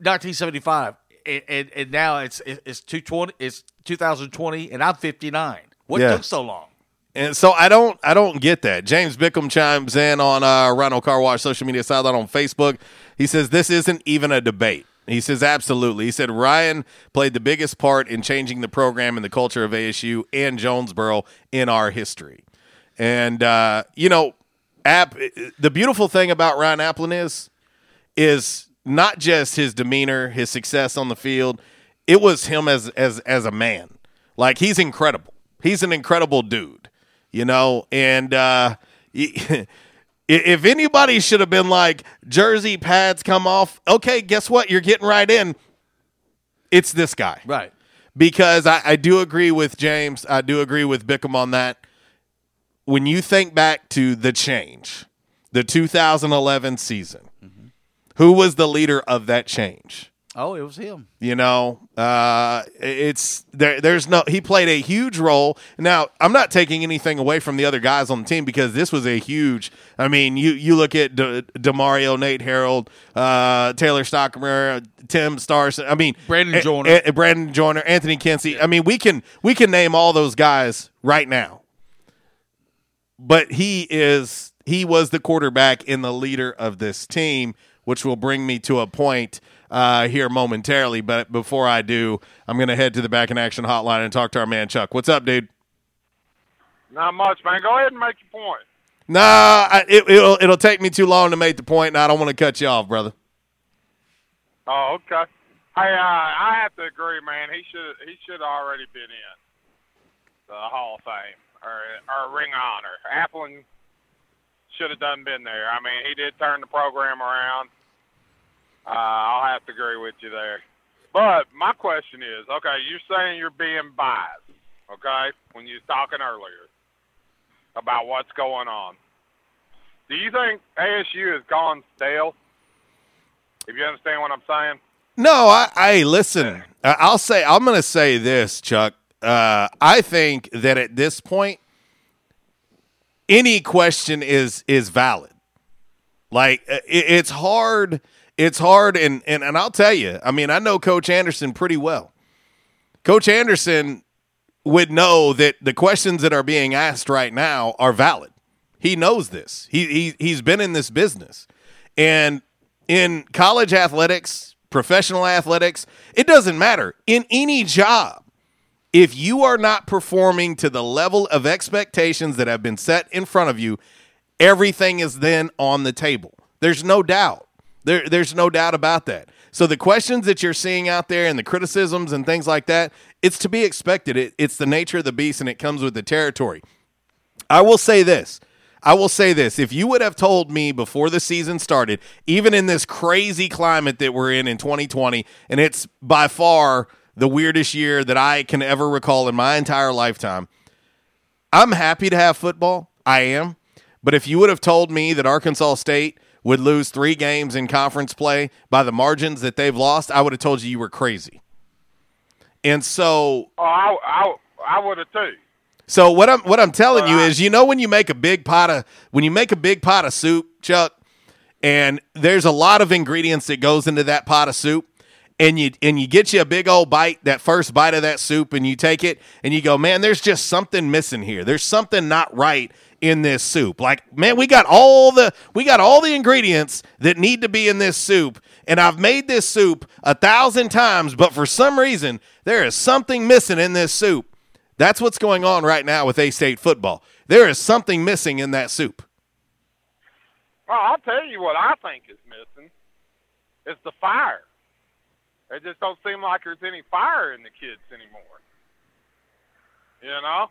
1975, and, and, and now it's it's 220. It's 2020, and I'm 59. What Yeah. took so long? And so I don't I don't get that. James Bickham chimes in on uh Rhino Car Wash social media sideline on Facebook. He says this isn't even a debate. He says absolutely. He said Ryan played the biggest part in changing the program and the culture of ASU and Jonesboro in our history. And uh, you know, App the beautiful thing about Ryan Aplin is is not just his demeanor, his success on the field. It was him as as as a man. Like he's incredible. He's an incredible dude, you know. And uh, [laughs] if anybody should have been like jersey pads come off, okay, guess what? You're getting right in. It's this guy, right? Because I, I do agree with James. I do agree with Bickham on that. When you think back to the change, the 2011 season, mm-hmm. who was the leader of that change? Oh, it was him. You know, uh, it's there. There's no. He played a huge role. Now, I'm not taking anything away from the other guys on the team because this was a huge. I mean, you you look at De, Demario, Nate Harold, uh, Taylor Stockemer, Tim Starson. I mean, Brandon A- Joyner. A- Brandon Joyner, Anthony Kinsey. I mean, we can we can name all those guys right now. But he is he was the quarterback and the leader of this team, which will bring me to a point uh, here momentarily. But before I do, I'm going to head to the back in action hotline and talk to our man Chuck. What's up, dude? Not much, man. Go ahead and make your point. Nah, I, it, it'll it'll take me too long to make the point, and I don't want to cut you off, brother. Oh, okay. Hey, uh, I have to agree, man. He should he should have already been in the Hall of Fame or or Ring of Honor. Aplin should have done been there. I mean, he did turn the program around. Uh, I'll have to agree with you there. But my question is, okay, you're saying you're being biased, okay, when you was talking earlier about what's going on. Do you think ASU has gone stale? If you understand what I'm saying? No, I, I listen. I'll say I'm going to say this, Chuck. Uh, I think that at this point, any question is is valid. Like uh, it, it's hard. It's hard, and, and and I'll tell you. I mean, I know Coach Anderson pretty well. Coach Anderson would know that the questions that are being asked right now are valid. He knows this. He he he's been in this business. And in college athletics, professional athletics, it doesn't matter. In any job, if you are not performing to the level of expectations that have been set in front of you, everything is then on the table. There's no doubt. There, there's no doubt about that. So the questions that you're seeing out there and the criticisms and things like that, it's to be expected. It, it's the nature of the beast and it comes with the territory. I will say this. I will say this. If you would have told me before the season started, even in this crazy climate that we're in in 2020, and it's by far the weirdest year that I can ever recall in my entire lifetime, I'm happy to have football. I am. But if you would have told me that Arkansas State would lose three games in conference play by the margins that they've lost, I would have told you you were crazy. And so Oh, I I, I would have too. So what I'm what I'm telling you is, you know, when you make a big pot of when you make a big pot of soup, Chuck, and there's a lot of ingredients that goes into that pot of soup, and you and you get you a big old bite, that first bite of that soup, and you take it and you go, man, there's just something missing here. There's something not right in this soup. Like, man, we got all the we got all the ingredients that need to be in this soup, and I've made this soup a thousand times, but for some reason there is something missing in this soup. That's what's going on right now with A State football. There is something missing in that soup. Well, I'll tell you what I think is missing. It's the fire. It just don't seem like there's any fire in the kids anymore. You know?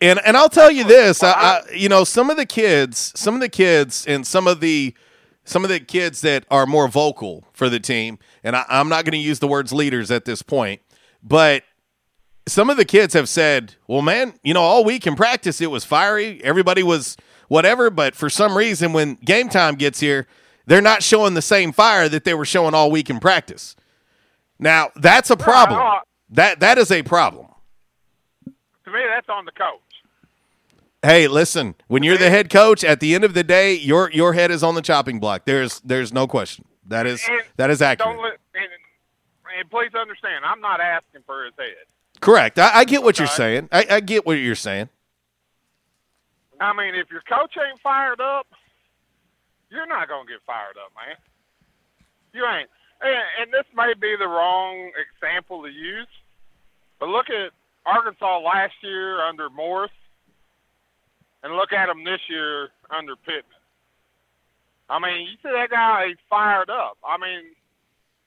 And and I'll tell you this, I, I, you know, some of the kids, some of the kids, and some of the some of the kids that are more vocal for the team, and I, I'm not going to use the words leaders at this point, but some of the kids have said, "Well, man, you know, all week in practice it was fiery. Everybody was whatever, but for some reason, when game time gets here, they're not showing the same fire that they were showing all week in practice. Now, that's a problem. That that is a problem. To me, that's on the coach. Hey, listen, when you're the head coach, at the end of the day, your your head is on the chopping block. There's there's no question. That is And that is accurate. Let, and, and please understand, I'm not asking for his head. Correct. I, I get what you're saying. I, I get what you're saying. I mean, if your coach ain't fired up, you're not gonna get fired up, man. You ain't. And, and this may be the wrong example to use, but look at Arkansas last year under Morris, and look at him this year under Pittman. I mean, you see that guy he's fired up. I mean,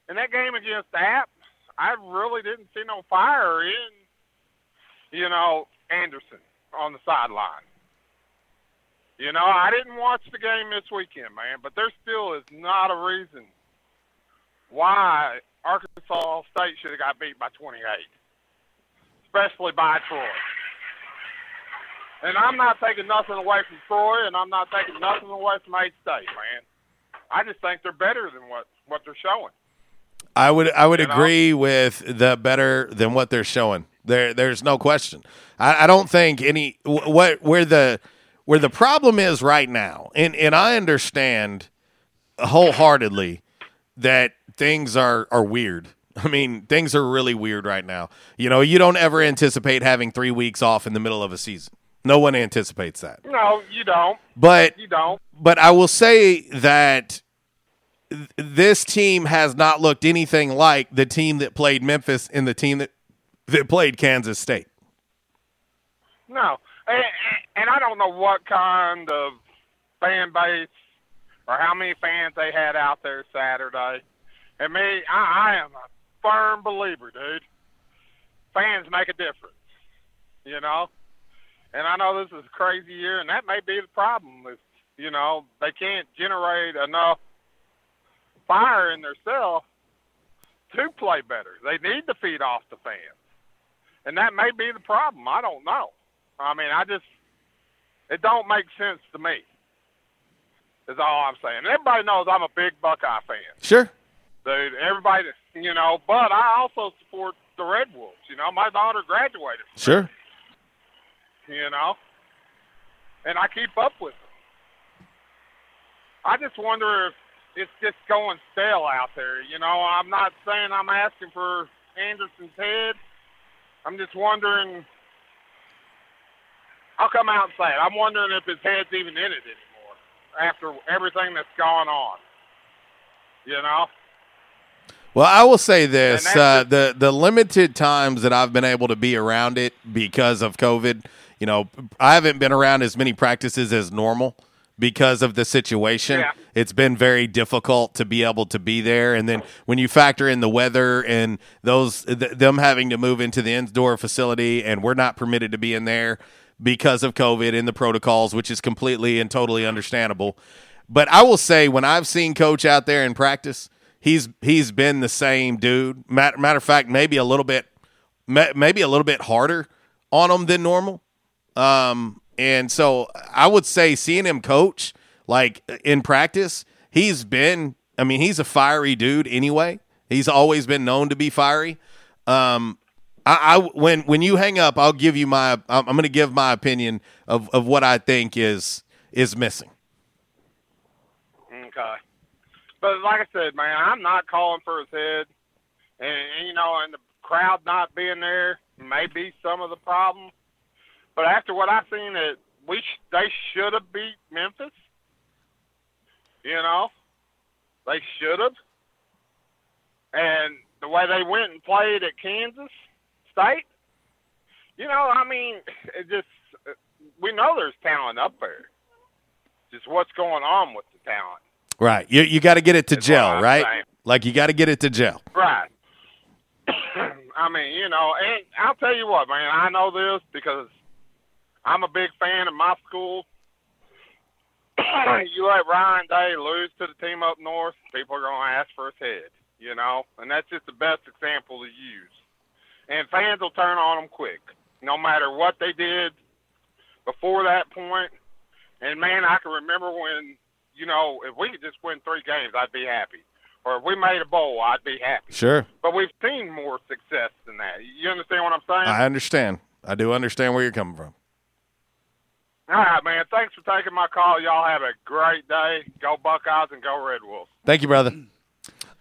in that game against App, I really didn't see no fire in, you know, Anderson on the sideline. You know, I didn't watch the game this weekend, man, but there still is not a reason why Arkansas State should have got beat by 28, especially by Troy. And I'm not taking nothing away from Troy, and I'm not taking nothing away from A State, man. I just think they're better than what what they're showing. I would I would You know? agree with the better than what they're showing. There there's no question. I, I don't think any what where the where the problem is right now, and and I understand wholeheartedly that things are are weird. I mean, things are really weird right now. You know, you don't ever anticipate having three weeks off in the middle of a season. No one anticipates that. No, you don't. But you don't. but I will say that th- this team has not looked anything like the team that played Memphis and the team that that played Kansas State. No, and, and I don't know what kind of fan base or how many fans they had out there Saturday. And me, I, I am a firm believer, dude. Fans make a difference, you know. And I know this is a crazy year, and that may be the problem. Is you know they can't generate enough fire in themselves to play better. They need to feed off the fans, and that may be the problem. I don't know. I mean, I just it don't make sense to me. Is all I'm saying. Everybody knows I'm a big Buckeye fan, Sure. dude. Everybody, you know. But I also support the Red Wolves. You know, my daughter graduated. Sure. You know, and I keep up with them. I just wonder if it's just going stale out there. You know, I'm not saying I'm asking for Anderson's head. I'm just wondering. I'll come out and say it. I'm wondering if his head's even in it anymore after everything that's gone on. You know? Well, I will say this: uh, the the limited times that I've been able to be around it because of COVID, you know, I haven't been around as many practices as normal because of the situation. Yeah. It's been very difficult to be able to be there, and then when you factor in the weather and those th- them having to move into the indoor facility, and we're not permitted to be in there because of COVID and the protocols, which is completely and totally understandable. But I will say, when I've seen Coach out there in practice, he's he's been the same dude. Matter, matter of fact, maybe a little bit, maybe a little bit harder on him than normal. Um, and so I would say seeing him coach like in practice, he's been. I mean, he's a fiery dude anyway. He's always been known to be fiery. Um, I, I when when you hang up, I'll give you my. I'm, going to give my opinion of of what I think is is missing. Okay. But like I said, man, I'm not calling for his head, and, and you know, and the crowd not being there may be some of the problem. But after what I've seen, it we sh- they should have beat Memphis. You know, they should have. And the way they went and played at Kansas State, you know, I mean, [laughs] it just we know there's talent up there. Just what's going on with the talent. Right. You you got to get it to That's gel, right? saying. Like you got to get it to gel. Right. [coughs] I mean, you know, and I'll tell you what, man, I know this because I'm a big fan of my school. [clears throat] you let Ryan Day lose to the team up north, people are going to ask for his head, you know, and that's just the best example to use. And fans will turn on them quick, no matter what they did before that point. And man, I can remember when, you know, if we could just win three games, I'd be happy. Or if we made a bowl, I'd be happy. Sure. But we've seen more success than that. You understand what I'm saying? I understand. I do understand where you're coming from. All right, man. Thanks for taking my call. Y'all have a great day. Go Buckeyes and go Red Wolves. Thank you, brother.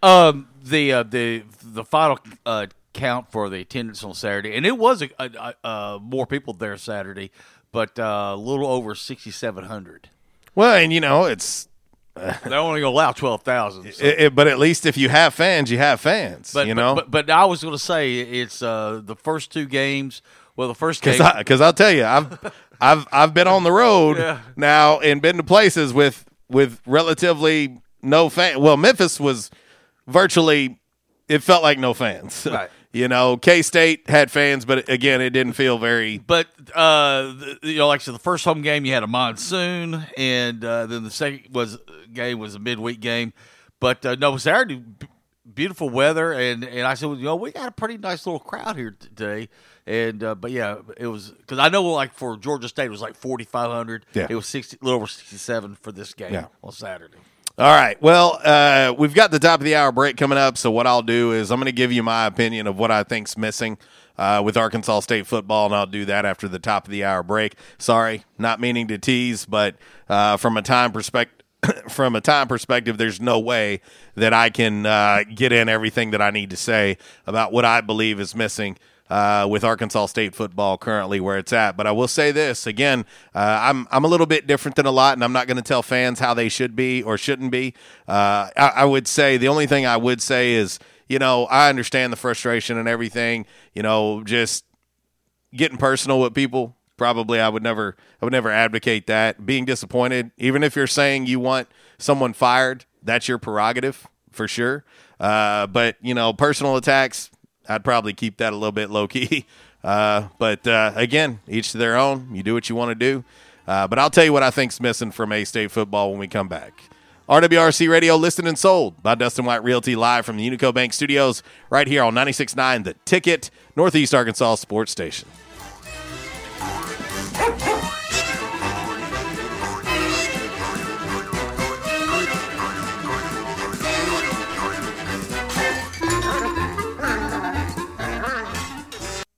Um, the uh, the the final uh, count for the attendance on Saturday, and it was a, a, a, uh, more people there Saturday, but uh, a little over sixty seven hundred. Well, and you know, it's [laughs] They're only going to allow twelve thousand. it, it- but at least if you have fans, you have fans. But you know, but, but, I was going to say it's uh, the first two games. Well, the first game because because I'll tell you, I've I've I've been on the road Yeah. now and been to places with with relatively no fan. Well, Memphis was virtually it felt like no fans. [laughs] Right. you know, K State had fans, but again, it didn't feel very. But uh, the, you know, like the first home game you had a monsoon, and uh, then the second was game was a midweek game. But uh, no, Saturday, b- beautiful weather, and and I said, well, you know, we got a pretty nice little crowd here today. And uh, but yeah, it was because I know like for Georgia State it was like forty five hundred. Yeah. it was sixty, a little over sixty seven for this game Yeah. on Saturday. All right. Well, uh, we've got the top of the hour break coming up. So what I'll do is I'm going to give you my opinion of what I think's missing uh, with Arkansas State football, and I'll do that after the top of the hour break. Sorry, not meaning to tease, but uh, from a time perspective. [coughs] From a time perspective, there's no way that I can uh, get in everything that I need to say about what I believe is missing uh, with Arkansas State football currently where it's at. But I will say this again: uh, I'm I'm a little bit different than a lot, and I'm not going to tell fans how they should be or shouldn't be. Uh, I, I would say the only thing I would say is, you know, I understand the frustration and everything. You know, just getting personal with people probably i would never i would never advocate that being disappointed even if you're saying you want someone fired that's your prerogative for sure uh, but you know personal attacks i'd probably keep that a little bit low key [laughs] uh, but uh, again each to their own. You do what you want to do. Uh, but i'll tell you what i think's missing from a state football when we come back. RWRC Radio listed and sold by Dustin White Realty live from the Unico Bank Studios right here on 96.9 The Ticket, Northeast Arkansas Sports Station.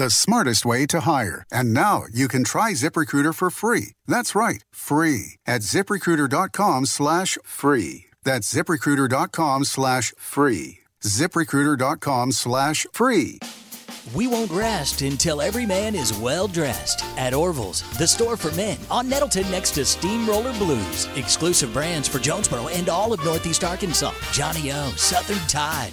The smartest way to hire. And now you can try ZipRecruiter for free. That's right, free at ziprecruiter.com slash free. That's ziprecruiter.com slash free. ziprecruiter.com slash free. We won't rest until every man is well dressed. At Orville's, the store for men, on Nettleton next to Steamroller Blues. Exclusive brands for Jonesboro and all of Northeast Arkansas. Johnnie-O, Southern Tide.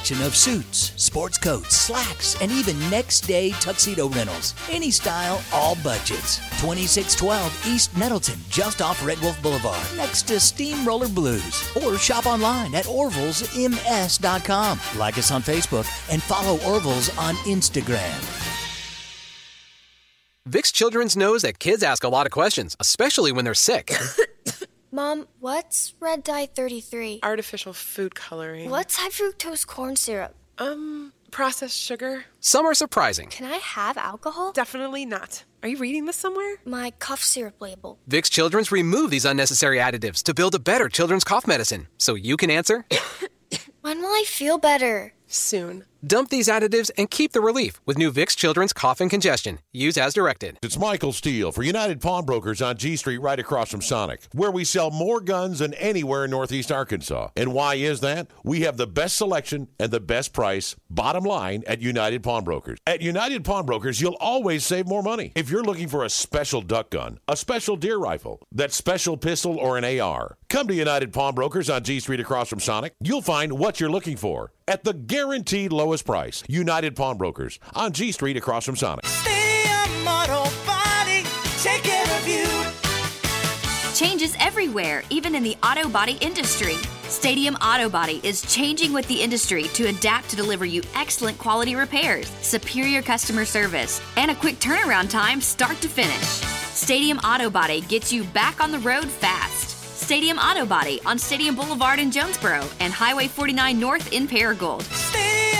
of suits, sports coats, slacks, and even next day tuxedo rentals. Any style, all budgets. 2612 East Nettleton, just off Red Wolf Boulevard, next to Steamroller Blues. Or shop online at orvillesms.com. Like us on Facebook and follow Orville's on Instagram. Vicks Children's knows that kids ask a lot of questions, especially when they're sick. [laughs] Mom, what's red dye 33? Artificial food coloring. What's high fructose corn syrup? Um, processed sugar. Some are surprising. Can I have alcohol? Definitely not. Are you reading this somewhere? My cough syrup label. Vicks Children's remove these unnecessary additives to build a better children's cough medicine. So you can answer [coughs] When will I feel better? Soon. Dump these additives and keep the relief with new Vicks Children's Cough and Congestion. Use as directed. It's Michael Steele for United Pawnbrokers on G Street right across from Sonic, where we sell more guns than anywhere in Northeast Arkansas. And why is that? We have the best selection and the best price, bottom line, at United Pawnbrokers. At United Pawnbrokers, you'll always save more money. If you're looking for a special duck gun, a special deer rifle, that special pistol, or an AR, come to United Pawnbrokers on G Street across from Sonic. You'll find what you're looking for at the guaranteed lowest price. United Pawnbrokers on G Street across from Sonic. Stadium Auto Body, take care of you. Changes everywhere, even in the auto body industry. Stadium Auto Body is changing with the industry to adapt to deliver you excellent quality repairs, superior customer service, and a quick turnaround time start to finish. Stadium Auto Body gets you back on the road fast. Stadium Auto Body on Stadium Boulevard in Jonesboro and Highway 49 North in Paragould. Stadium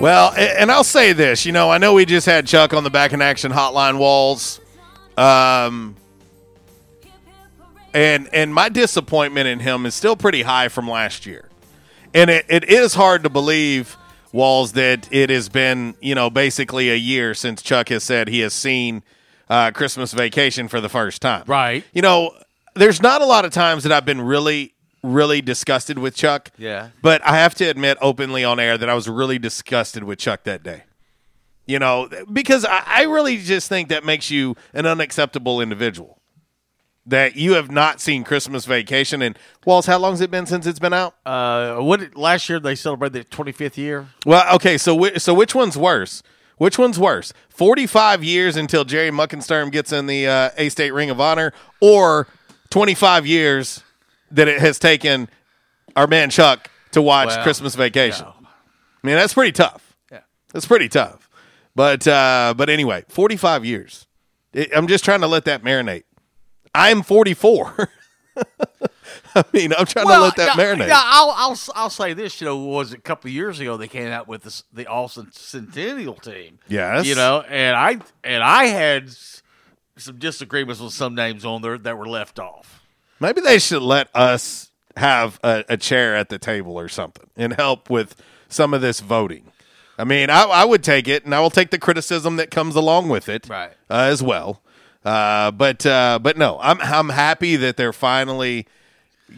Well, and I'll say this, you know, I know we just had Chuck on the back in action hotline walls. Um and and my disappointment in him is still pretty high from last year. And it, it is hard to believe, Walls, that it has been, you know, basically a year since Chuck has said he has seen uh, Christmas vacation for the first time. Right. You know, there's not a lot of times that I've been really, really disgusted with Chuck. Yeah. But I have to admit openly on air that I was really disgusted with Chuck that day. You know, because I, I really just think that makes you an unacceptable individual. That you have not seen Christmas Vacation. And, Walls, how long has it been since it's been out? Uh, what last year they celebrated the 25th year? Well, okay, so whi- so which one's worse? Which one's worse? Forty-five years until Jerry Muckensturm gets in the uh, A State Ring of Honor, or twenty-five years that it has taken our man Chuck to watch Well, Christmas Vacation? I mean, that's pretty tough. Yeah. that's pretty tough. But uh, but anyway, forty-five years. I- I'm just trying to let that marinate. I'm 44. [laughs] I mean, I'm trying to let that yeah, marinate. Yeah, I'll, I'll I'll say this. You know, was it a couple of years ago they came out with this, the A State Centennial team. Yes. you know, and I and I had some disagreements with some names on there that were left off. Maybe they should let us have a, a chair at the table or something and help with some of this voting. I mean, I, I would take it, and I will take the criticism that comes along with it, Right. uh, as well. Uh, but uh, but no, I'm I'm happy that they're finally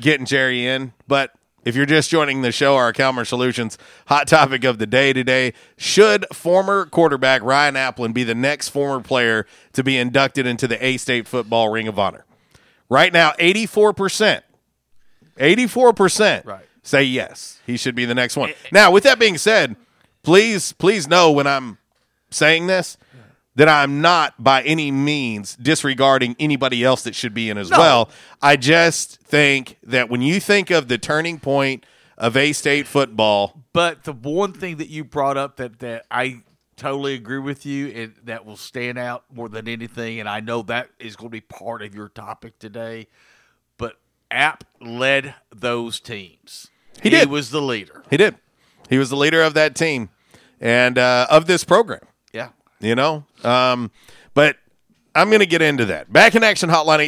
getting Jerry in. But if you're just joining the show, our Calmer Solutions hot topic of the day today: Should former quarterback Ryan Aplin be the next former player to be inducted into the A State Football Ring of Honor? Right now, 84%. 84% Right. say yes, he should be the next one. Eh, eh. Now, with that being said, please, please know when I'm saying this that I'm not by any means disregarding anybody else that should be in as No. well. I just think that when you think of the turning point of A State football, But the one thing that you brought up that, that I totally agree with you and that will stand out more than anything, and I know that is going to be part of your topic today. But App led those teams. He did. was the leader. he did. He was the leader of that team and uh, of this program. Yeah. you know um, but i'm going to get into that back in action hotline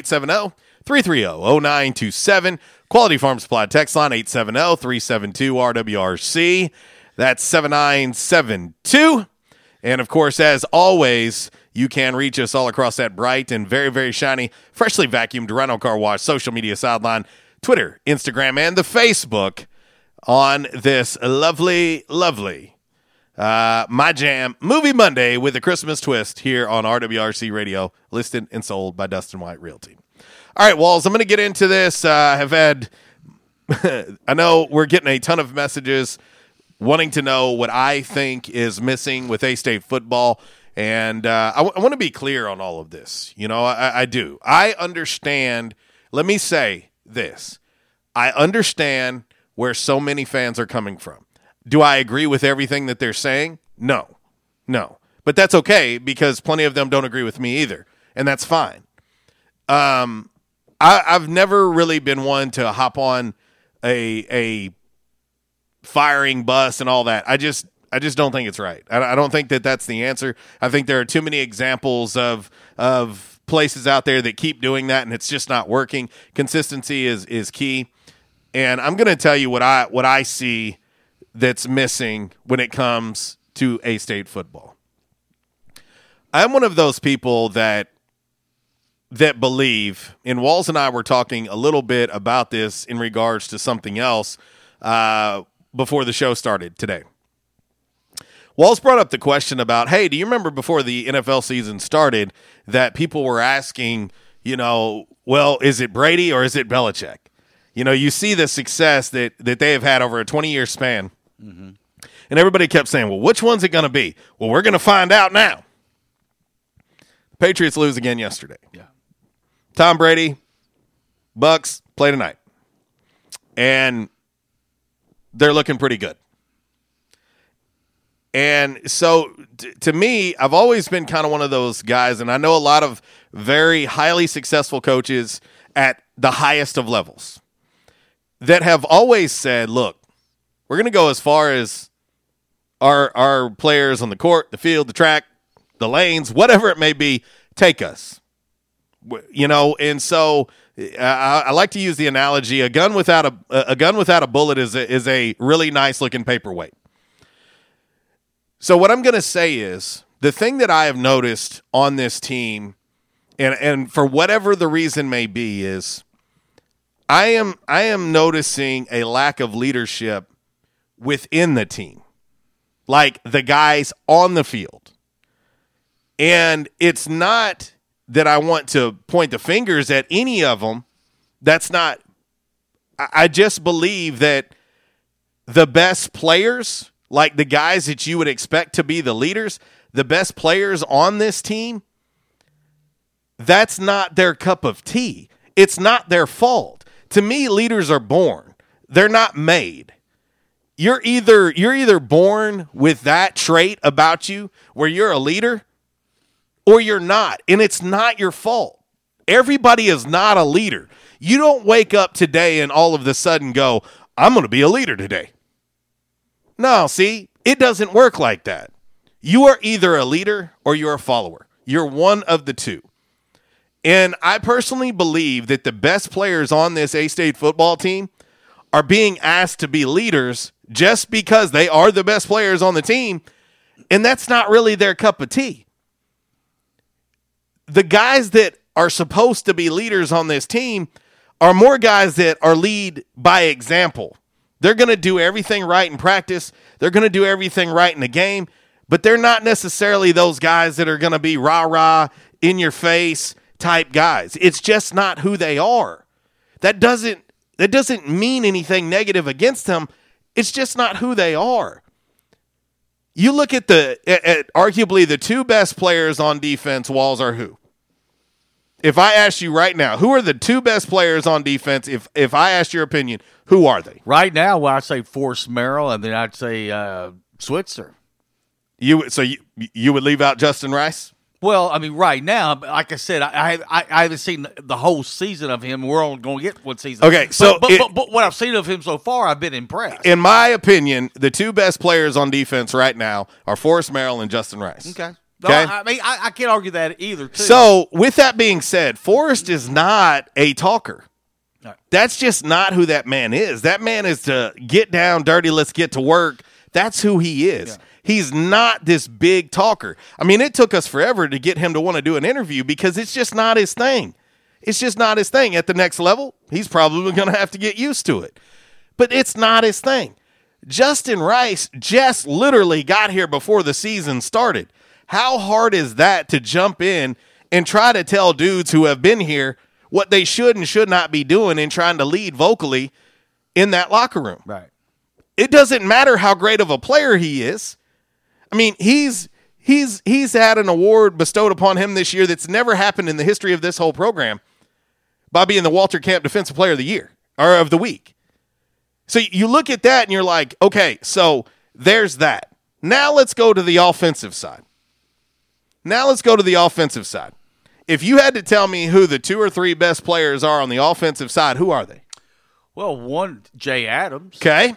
870-330-0927 quality farm supply text line 870-372-rwrc that's 7972 and of course as always you can reach us all across that bright and very very shiny freshly vacuumed Rhino Car Wash social media sideline twitter instagram and the facebook on this lovely lovely uh, my jam movie Monday with a Christmas twist here on RWRC Radio, listed and sold by Dustin White Realty. All right, Walls, I'm going to get into this. Uh, I have had, [laughs] I know we're getting a ton of messages wanting to know what I think is missing with A State football. And uh, I, w- I want to be clear on all of this. You know, I, I do. I understand. Let me say this I understand where so many fans are coming from. Do I agree with everything that they're saying? No, no. But that's okay because plenty of them don't agree with me either, and that's fine. Um, I, I've never really been one to hop on a a firing bus and all that. I just I just don't think it's right. I, don't think that that's the answer. I think there are too many examples of of places out there that keep doing that and it's just not working. Consistency is is key. And I'm going to tell you what I what I see that's missing when it comes to A State football. I'm one of those people that that believe, and Walls and I were talking a little bit about this in regards to something else uh, before the show started today. Walls brought up the question about, hey, do you remember before the NFL season started that people were asking, you know, well, is it Brady or is it Belichick? You know, you see the success that that they have had over a 20 year span. And everybody kept saying, well, which one's it going to be? Well, we're going to find out now. Patriots lose again yesterday. Yeah. Tom Brady, Bucks play tonight. And they're looking pretty good. And so t- to me, I've always been kind of one of those guys, and I know a lot of very highly successful coaches at the highest of levels that have always said, look, we're going to go as far as our our players on the court, the field, the track, the lanes, whatever it may be, take us. You know, and so I, I like to use the analogy: a gun without a a gun without a bullet is a, is a really nice looking paperweight. So what I'm going to say is the thing that I have noticed on this team, and and for whatever the reason may be, is I am I am noticing a lack of leadership within the team, like the guys on the field, and it's not that I want to point the fingers at any of them. That's not. I just believe that the best players, like the guys that you would expect to be the leaders, the best players on this team, that's not their cup of tea. It's not their fault. To me, leaders are born. They're not made. You're either you're either born with that trait about you where you're a leader or you're not, and it's not your fault. Everybody is not a leader. You don't wake up today and all of a sudden go, I'm going to be a leader today. No, see, it doesn't work like that. You are either a leader or you're a follower. You're one of the two. And I personally believe that the best players on this A State football team are being asked to be leaders just because they are the best players on the team. And that's not really their cup of tea. The guys that are supposed to be leaders on this team are more guys that are lead by example. They're going to do everything right in practice, they're going to do everything right in the game, but they're not necessarily those guys that are going to be rah rah, in your face type guys. It's just not who they are. That doesn't that doesn't mean anything negative against them. It's just not who they are. You look at the at, arguably the two best players on defense. Walls are who? If I asked you right now, who are the two best players on defense? If if I asked your opinion, who are they? Right now, well, I'd say Forrest Merrill, and then I'd say uh, Switzer. You so you you would leave out Justin Rice? Well, I mean, right now, like I said, I I, I haven't seen the whole season of him. We're only going to get one season. Okay, so but but, it- but but what I've seen of him so far, I've been impressed. In my opinion, the two best players on defense right now are Forrest Merrill and Justin Rice. Okay. Okay. I mean, I, I can't argue that either. Too. So, with that being said, Forrest is not a talker. That's just not who that man is. That man is to get down dirty, let's get to work. That's who he is. He's not this big talker. I mean, it took us forever to get him to want to do an interview because it's just not his thing. It's just not his thing. At the next level, he's probably going to have to get used to it. But it's not his thing. Justin Rice just literally got here before the season started. How hard is that to jump in and try to tell dudes who have been here what they should and should not be doing and trying to lead vocally in that locker room? Right. It doesn't matter how great of a player he is. I mean, he's he's he's had an award bestowed upon him this year that's never happened in the history of this whole program by being the Walter Camp Defensive Player of the Year or of the week. So you look at that and you're like, okay, so there's that. Now let's go to the offensive side. Now let's go to the offensive side. If you had to tell me who the two or three best players are on the offensive side, who are they? Well, one Jay Adams. Okay.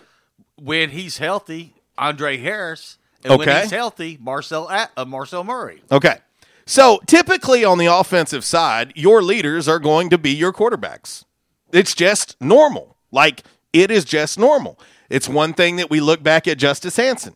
When he's healthy, Andre Harris. And when Okay. he's healthy, Marcel uh, Marcel Murray. Okay. So typically on the offensive side, your leaders are going to be your quarterbacks. It's just normal. Like it is just normal. It's one thing that we look back at Justice Hansen.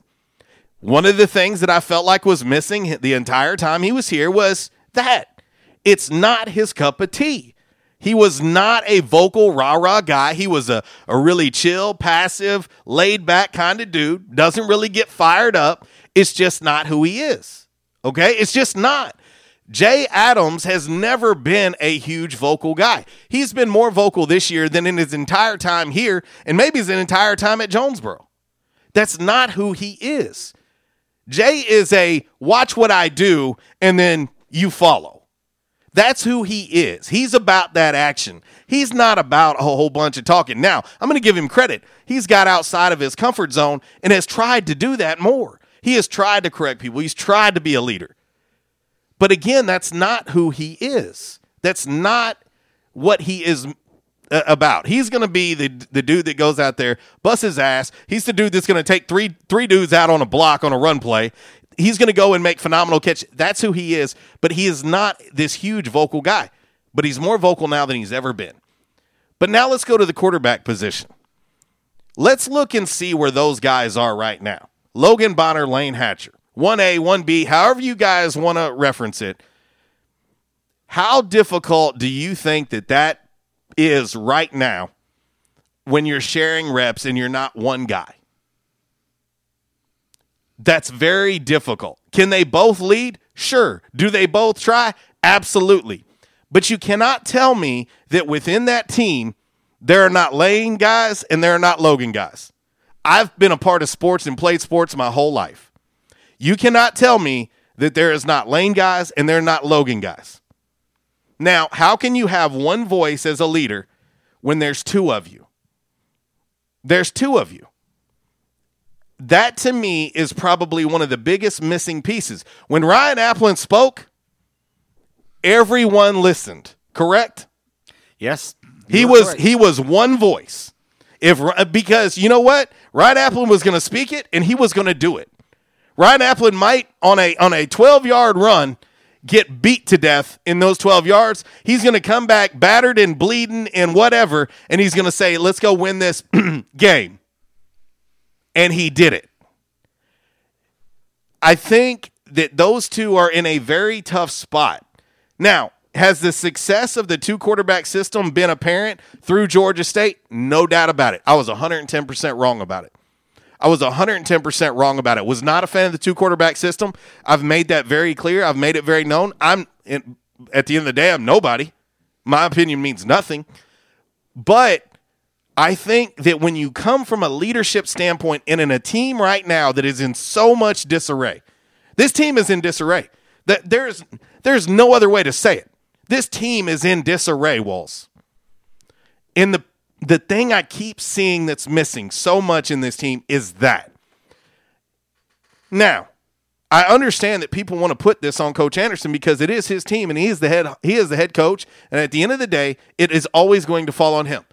One of the things that I felt like was missing the entire time he was here was that it's not his cup of tea. He was not a vocal rah rah guy. He was a, a really chill, passive, laid back kind of dude. Doesn't really get fired up. It's just not who he is. Okay? It's just not. Jay Adams has never been a huge vocal guy. He's been more vocal this year than in his entire time here, and maybe his entire time at Jonesboro. That's not who he is. Jay is a watch what I do and then you follow. That's who he is. He's about that action. He's not about a whole bunch of talking. Now, I'm going to give him credit. He's got outside of his comfort zone and has tried to do that more. He has tried to correct people, he's tried to be a leader. But again, that's not who he is. That's not what he is Uh, about. He's going to be the the dude that goes out there, busts his ass. He's the dude that's going to take three three dudes out on a block on a run play. He's going to go and make phenomenal catch. That's who he is. But he is not this huge vocal guy. But he's more vocal now than he's ever been. But now let's go to the quarterback position. Let's look and see where those guys are right now. Logan Bonner, Layne Hatcher, 1A, 1B, however you guys want to reference it. How difficult do you think that that is right now when you're sharing reps and you're not one guy? That's very difficult. Can they both lead? Sure. Do they both try? Absolutely. But you cannot tell me that within that team, there are not Layne guys and there are not Logan guys. I've been a part of sports and played sports my whole life. You cannot tell me that there is not Layne guys and there are not Logan guys. Now, how can you have one voice as a leader when there's two of you? There's two of you. That to me is probably one of the biggest missing pieces. When Ryan Aplin spoke, everyone listened, correct? Yes. He was correct. he was one voice. If uh, because you know what? Ryan Aplin was going to speak it and he was going to do it. Ryan Aplin might on a on a 12-yard run get beat to death in those 12 yards. He's going to come back battered and bleeding and whatever and he's going to say, "Let's go win this [clears throat] game." And he did it. I think that those two are in a very tough spot. Now, has the success of the two quarterback system been apparent through Georgia State? No doubt about it. I was 110% wrong about it. I was 110% wrong about it. Was not a fan of the two quarterback system. I've made that very clear. I've made it very known. I'm at the end of the day, I'm nobody. My opinion means nothing. But I think that when you come from a leadership standpoint and in a team right now that is in so much disarray, this team is in disarray. That there's there's no other way to say it. This team is in disarray, Walls. And the the thing I keep seeing that's missing so much in this team is that. Now, I understand that people want to put this on Coach Anderson because it is his team and he is the head he is the head coach. And at the end of the day, it is always going to fall on him.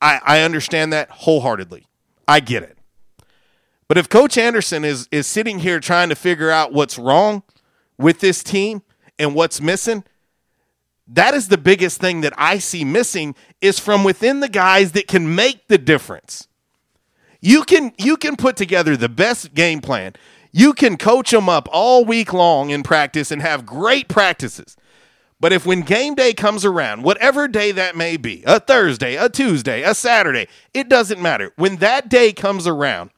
I, I understand that wholeheartedly. I get it. But if Coach Anderson is is sitting here trying to figure out what's wrong with this team and what's missing, that is the biggest thing that I see missing is from within the guys that can make the difference. You can you can put together the best game plan. You can coach them up all week long in practice and have great practices. But if when game day comes around, whatever day that may be, a Thursday, a Tuesday, a Saturday, it doesn't matter. When that day comes around,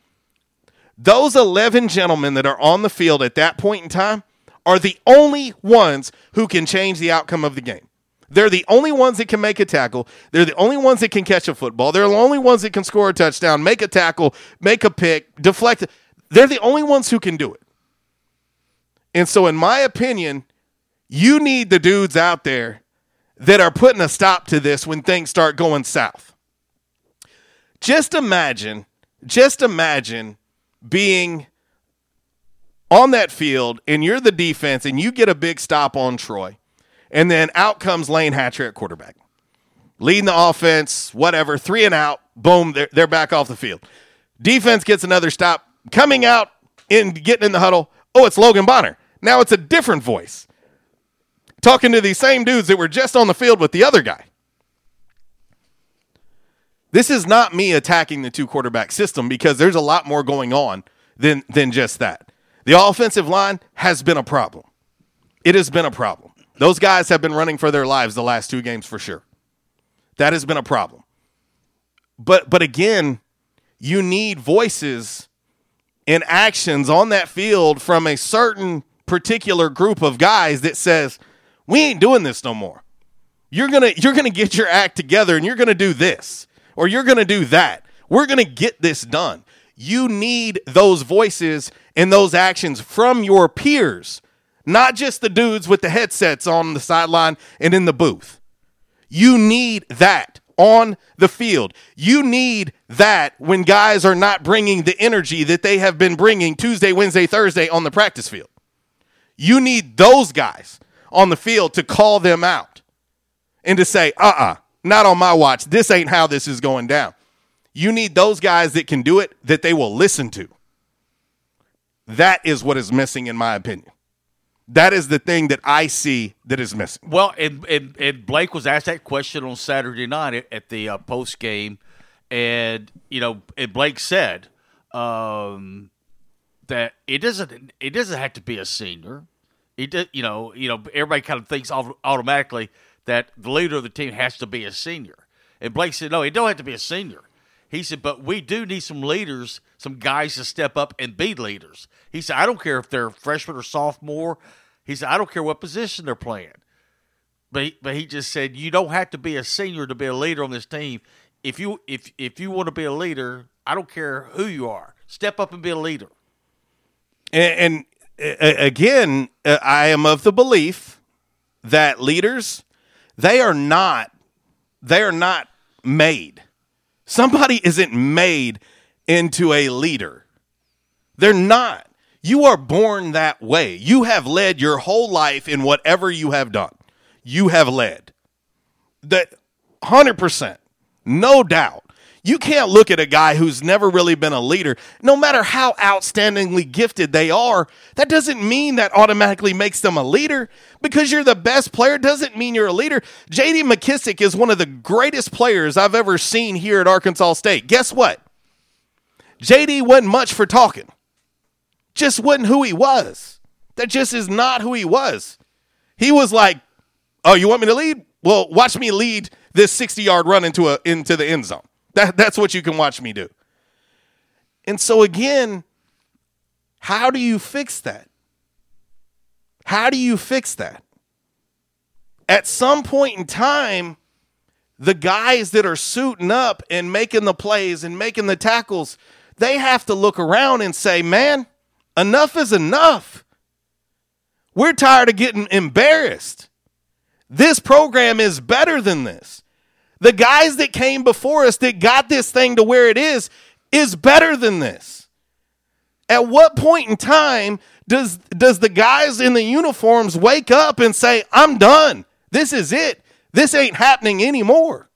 those 11 gentlemen that are on the field at that point in time are the only ones who can change the outcome of the game. They're the only ones that can make a tackle. They're the only ones that can catch a football. They're the only ones that can score a touchdown, make a tackle, make a pick, deflect. They're the only ones who can do it. And so, in my opinion, you need the dudes out there that are putting a stop to this when things start going south. Just imagine, just imagine being on that field and you're the defense and you get a big stop on Troy. And then out comes Layne Hatcher at quarterback. Leading the offense, whatever, three and out, boom, they're, they're back off the field. Defense gets another stop, coming out in getting in the huddle. Oh, it's Logan Bonner. Now it's a different voice. Talking to these same dudes that were just on the field with the other guy. This is not me attacking the two quarterback system because there's a lot more going on than than just that. The offensive line has been a problem. It has been a problem. Those guys have been running for their lives the last two games for sure. That has been a problem. But but again, you need voices and actions on that field from a certain particular group of guys that says, "We ain't doing this no more. You're going to you're going to get your act together and you're going to do this or you're going to do that. We're going to get this done." You need those voices and those actions from your peers, not just the dudes with the headsets on the sideline and in the booth. You need that on the field. You need that when guys are not bringing the energy that they have been bringing Tuesday, Wednesday, Thursday on the practice field. You need those guys on the field to call them out and to say, uh uh not on my watch. This ain't how this is going down. You need those guys that can do it, that they will listen to. That is what is missing, in my opinion. That is the thing that I see that is missing. Well, and, and, and Blake was asked that question on Saturday night at, the uh, post game, and you know, and Blake said um, that it doesn't it doesn't have to be a senior. It does, you know, you know, everybody kind of thinks automatically that the leader of the team has to be a senior, and Blake said, no, it don't have to be a senior. He said, but we do need some leaders, some guys to step up and be leaders. He said, I don't care if they're freshman or sophomore. He said, I don't care what position they're playing. But he, but he just said, you don't have to be a senior to be a leader on this team. If you if if you want to be a leader, I don't care who you are. Step up and be a leader. And, and again, uh, I am of the belief that leaders, they are not, they are not made. Somebody isn't made into a leader. They're not. You are born that way. You have led your whole life in whatever you have done. You have led. That 100%. No doubt. You can't look at a guy who's never really been a leader, no matter how outstandingly gifted they are. That doesn't mean that automatically makes them a leader. Because you're the best player doesn't mean you're a leader. JD McKissick is one of the greatest players I've ever seen here at Arkansas State. Guess what? JD wasn't much for talking, just wasn't who he was. That just is not who he was. He was like, Oh, you want me to lead? Well, watch me lead this 60 yard run into a into the end zone. That, that's what you can watch me do. And so, again, how do you fix that? How do you fix that? At some point in time, the guys that are suiting up and making the plays and making the tackles, they have to look around and say, man, enough is enough. We're tired of getting embarrassed. This program is better than this. The guys that came before us that got this thing to where it is is better than this. At what point in time does does the guys in the uniforms wake up and say, "I'm done. This is it. This ain't happening anymore."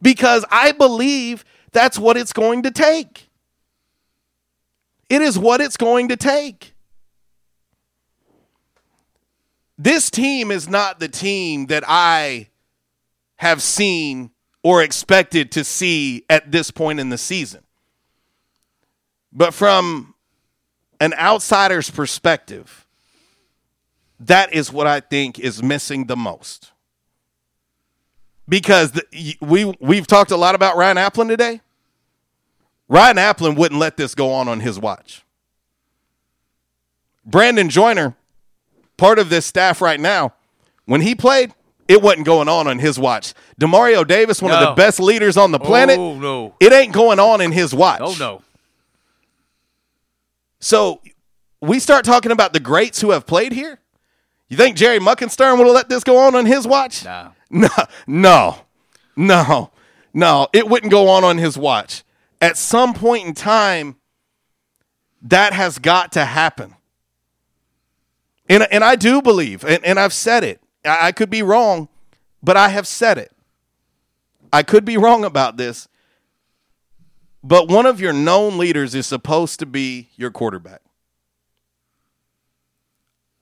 Because I believe that's what it's going to take. It is what it's going to take. This team is not the team that I have seen or expected to see at this point in the season. But from an outsider's perspective, that is what I think is missing the most. Because the, we we've talked a lot about Ryan Aplin today. Ryan Aplin wouldn't let this go on on his watch. Brandon Joyner, part of this staff right now, when he played, It wasn't going on on his watch. Demario Davis, one of the best leaders on the planet. Oh, no. It ain't going on in his watch. Oh no. So we start talking about the greats who have played here. You think Jerry Muckensturm would have let this go on on his watch? No. [laughs] No, no, no, no. It wouldn't go on on his watch. At some point in time, that has got to happen. And, and I do believe, and, and I've said it. I, could be wrong, but I have said it. I could be [laughs] wrong about this, but one of your known leaders is supposed to be your quarterback.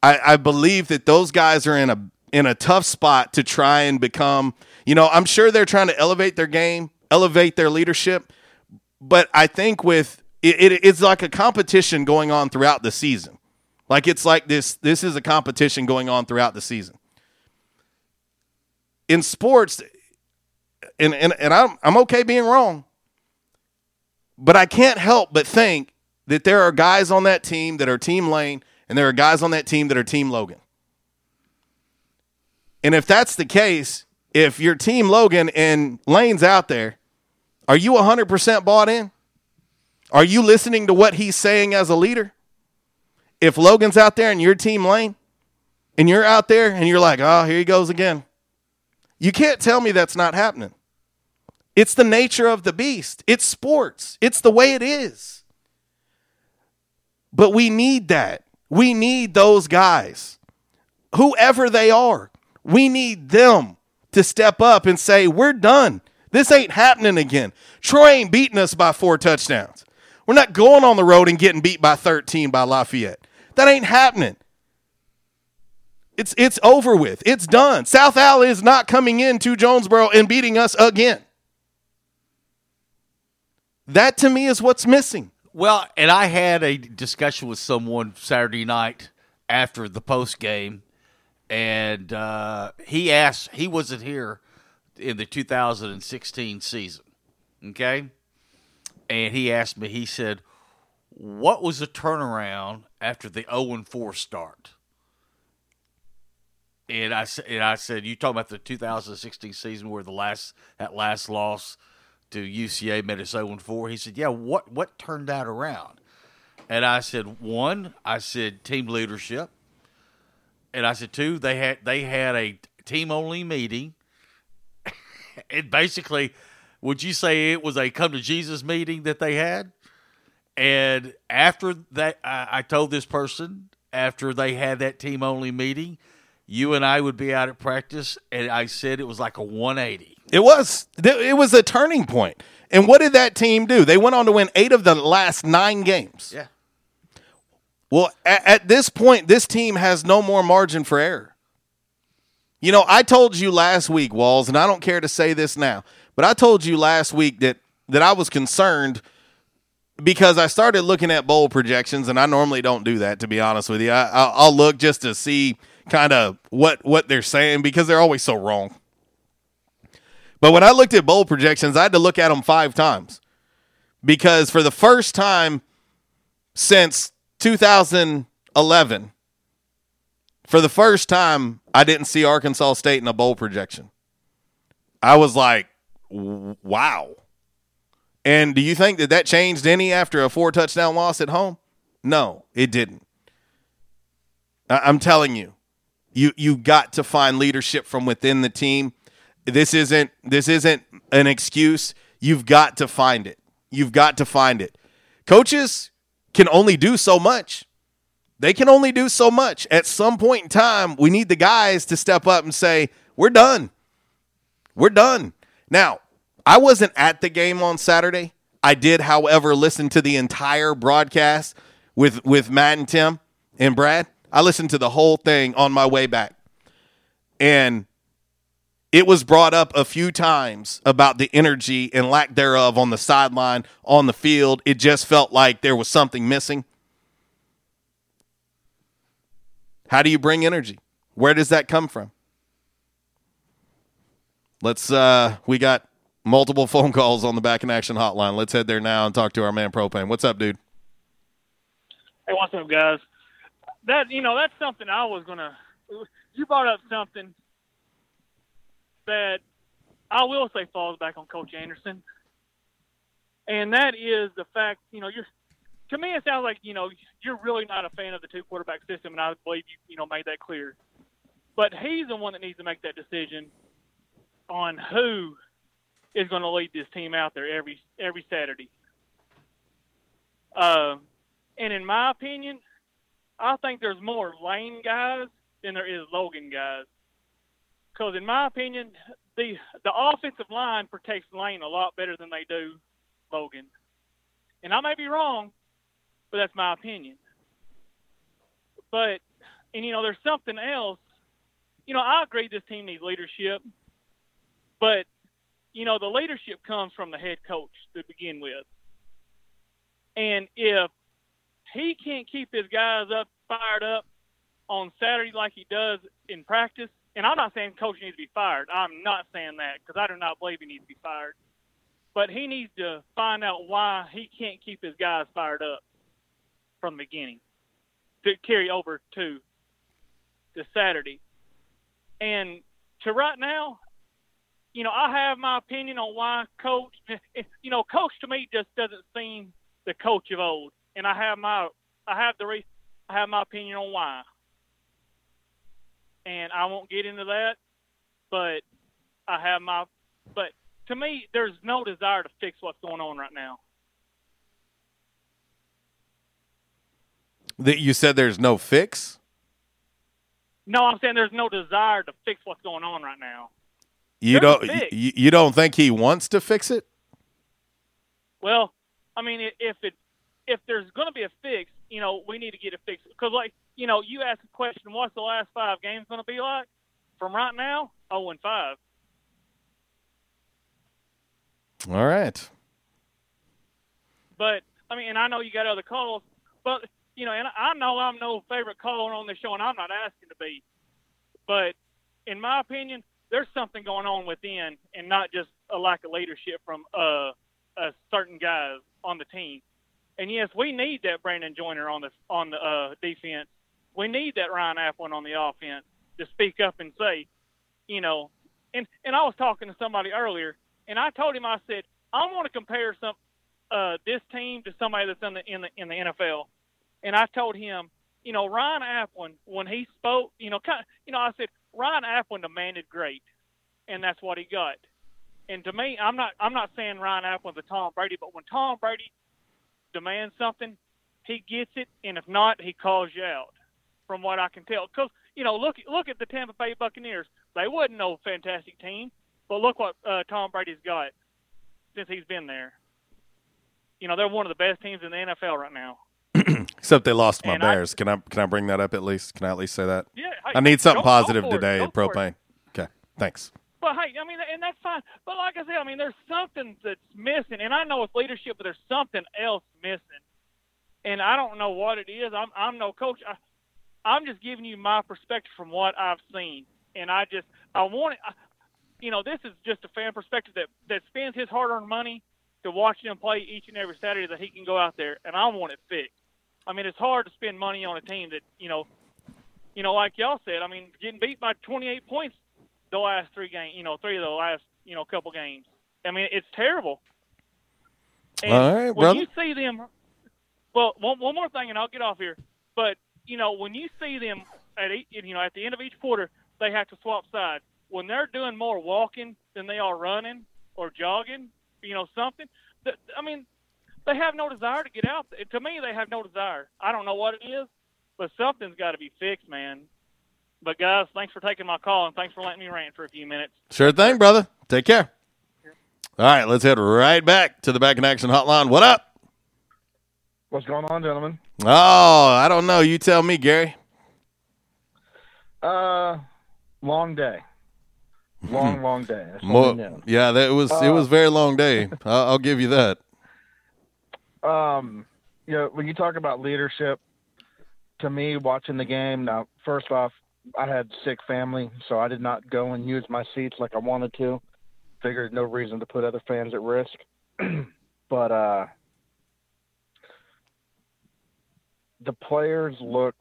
I, I believe that those guys are in a in a tough spot to try and become. You know, I'm sure they're trying to elevate their game, elevate their leadership, but I think with it, it, it's like a competition going on throughout the season. Like it's like this. This is a competition going on throughout the season. In sports, and and, and I'm I'm okay being wrong, but I can't help but think that there are guys on that team that are Team Layne, and there are guys on that team that are Team Logan. And if that's the case, if your Team Logan and Layne's out there, are you 100% bought in? Are you listening to what he's saying as a leader? If Logan's out there and your Team Layne, and you're out there and you're like, oh, here he goes again. You can't tell me that's not happening. It's the nature of the beast. It's sports. It's the way it is. But we need that. We need those guys, whoever they are. We need them to step up and say, We're done. This ain't happening again. Troy ain't beating us by four touchdowns. We're not going on the road and getting beat by 13 by Lafayette. That ain't happening. It's it's over with. It's done. South Al is not coming into Jonesboro and beating us again. That to me is what's missing. Well, and I had a discussion with someone Saturday night after the post game, and uh, he asked, he wasn't here in the 2016 season, okay? And he asked me, he said, what was the turnaround after the 0 4 start? And I, and I said, you talking about the 2016 season where the last that last loss to UCA made us 0 4? He said, yeah, what, what turned that around? And I said, one, I said team leadership. And I said, two, they had they had a team only meeting. [laughs] and basically, would you say it was a come to Jesus meeting that they had? And after that, I, I told this person after they had that team only meeting, you and I would be out at practice, and I said it was like a 180. It was it was a turning point. And what did that team do? They went on to win eight of the last nine games. Yeah. Well, at, at this point, this team has no more margin for error. You know, I told you last week, Walls, and I don't care to say this now, but I told you last week that that I was concerned because I started looking at bowl projections, and I normally don't do that. To be honest with you, I, I'll, I'll look just to see kind of what what they're saying because they're always so wrong. But when I looked at bowl projections, I had to look at them five times because for the first time since 2011, for the first time, I didn't see Arkansas State in a bowl projection. I was like, wow. And do you think that that changed any after a four touchdown loss at home? No, it didn't. I- I'm telling you, you you got to find leadership from within the team. This isn't this isn't an excuse. You've got to find it. You've got to find it. Coaches can only do so much. They can only do so much. At some point in time, we need the guys to step up and say, "We're done. We're done." Now, I wasn't at the game on Saturday. I did, however, listen to the entire broadcast with with Matt and Tim and Brad. I listened to the whole thing on my way back. And it was brought up a few times about the energy and lack thereof on the sideline, on the field. It just felt like there was something missing. How do you bring energy? Where does that come from? Let's uh we got multiple [laughs] phone calls on the back in action hotline. Let's head there now and talk to our man Propane. What's up, dude? Hey, what's up, guys? That you know, that's something I was gonna. You brought up something that I will say falls back on Coach Anderson, and that is the fact. You know, you're to me it sounds like you know you're really not a fan of the two quarterback system, and I believe you you know made that clear. But he's the one that needs to make that decision on who is going to lead this team out there every every Saturday. Uh, and in my opinion, I think there's more Layne guys than there is Logan guys. Because in my opinion, the the offensive line protects Layne a lot better than they do Logan. And I may be wrong, but that's my opinion. But and you know, there's something else. You know, I agree this team needs leadership, but you know, the leadership comes from the head coach to begin with. And if he can't keep his guys up, fired up on Saturday like he does in practice, and I'm not saying coach needs to be fired. I'm not saying that because I do not believe he needs to be fired. But he needs to find out why he can't keep his guys fired up from the beginning to carry over to the Saturday. And to right now, you know, I have my opinion on why coach. [laughs] You know, coach to me just doesn't seem the coach of old, and I have my I have the re, I have my opinion on why. And I won't get into that, but I have my. But to me, there's no desire to fix what's going on right now. That you said there's no fix. No, I'm saying there's no desire to fix what's going on right now. You There's don't. You, you don't think he wants to fix it? Well, I mean, if it if there's going to be a fix, you know, we need to get it fixed. Because, like, you know, you asked the question, what's the last five games going to be like? From right now, zero and five. All right. But I mean, and I know you got other calls, but you know, and I know I'm no favorite caller on the show, and I'm not asking to be. But in my opinion, there's something going on within, and not just a lack of leadership from uh, uh certain guys on the team. And yes, we need that Brandon Joyner on the on the uh, defense. We need that Ryan Aplin on the offense to speak up and say, you know, and and I was talking to somebody earlier, and I told him I said I want to compare some uh, this team to somebody that's in the in the in the NFL, and I told him, you know, Ryan Aplin when he spoke, you know, kind, of, you know, I said Ryan Aplin demanded great, and that's what he got. And to me, I'm not I'm not saying Ryan Aplin's a Tom Brady, but when Tom Brady demands something, he gets it, and if not, he calls you out. From what I can tell, because you know, look look at the Tampa Bay Buccaneers. They wasn't no fantastic team, but look what uh, Tom Brady's got since he's been there. You know, they're one of the best teams in the NFL right now. [clears throat] Except they lost my And I- Bears. can I can I bring that up at least? Can I at least say that? Yeah, hey, I need something go- positive today go it. propane. Okay. Thanks. But hey, I mean, and that's fine. But like I said, I mean, there's something that's missing, and I know it's leadership, but there's something else missing, and I don't know what it is. I'm I'm no coach. I, I'm just giving you my perspective from what I've seen, and I just I want it. You know, this is just a fan perspective that that spends his hard-earned money to watch them play each and every Saturday that he can go out there, and I want it fixed. I mean, it's hard to spend money on a team that you know, you know, like y'all said. I mean, getting beat by 28 points the last three games, you know, three of the last, you know, couple games. I mean, it's terrible. And All right, when brother. you see them, well, one, one more thing, and I'll get off here. But you know, when you see them at each, you know at the end of each quarter, they have to swap sides. When they're doing more walking than they are running or jogging, you know, something. th- I mean, they have no desire to get out. To me, they have no desire. I don't know what it is, but something's got to be fixed, man. But guys, thanks for taking my call and thanks for letting me rant for a few minutes. Sure thing, brother. Take care. All right, let's head right back to the back in action hotline. What up? What's going on, gentlemen? Oh, I don't know. You tell me, Gary. Uh, long day. Long, long day. Mo- what we know. yeah, that was it Uh, was a very long day. [laughs] I'll, I'll give you that. Um, you know, when you talk about leadership, to me, watching the game. Now, first off, I had sick family, so I did not go and use my seats like I wanted to. Figured no reason to put other fans at risk. [clears throat] but uh, the players look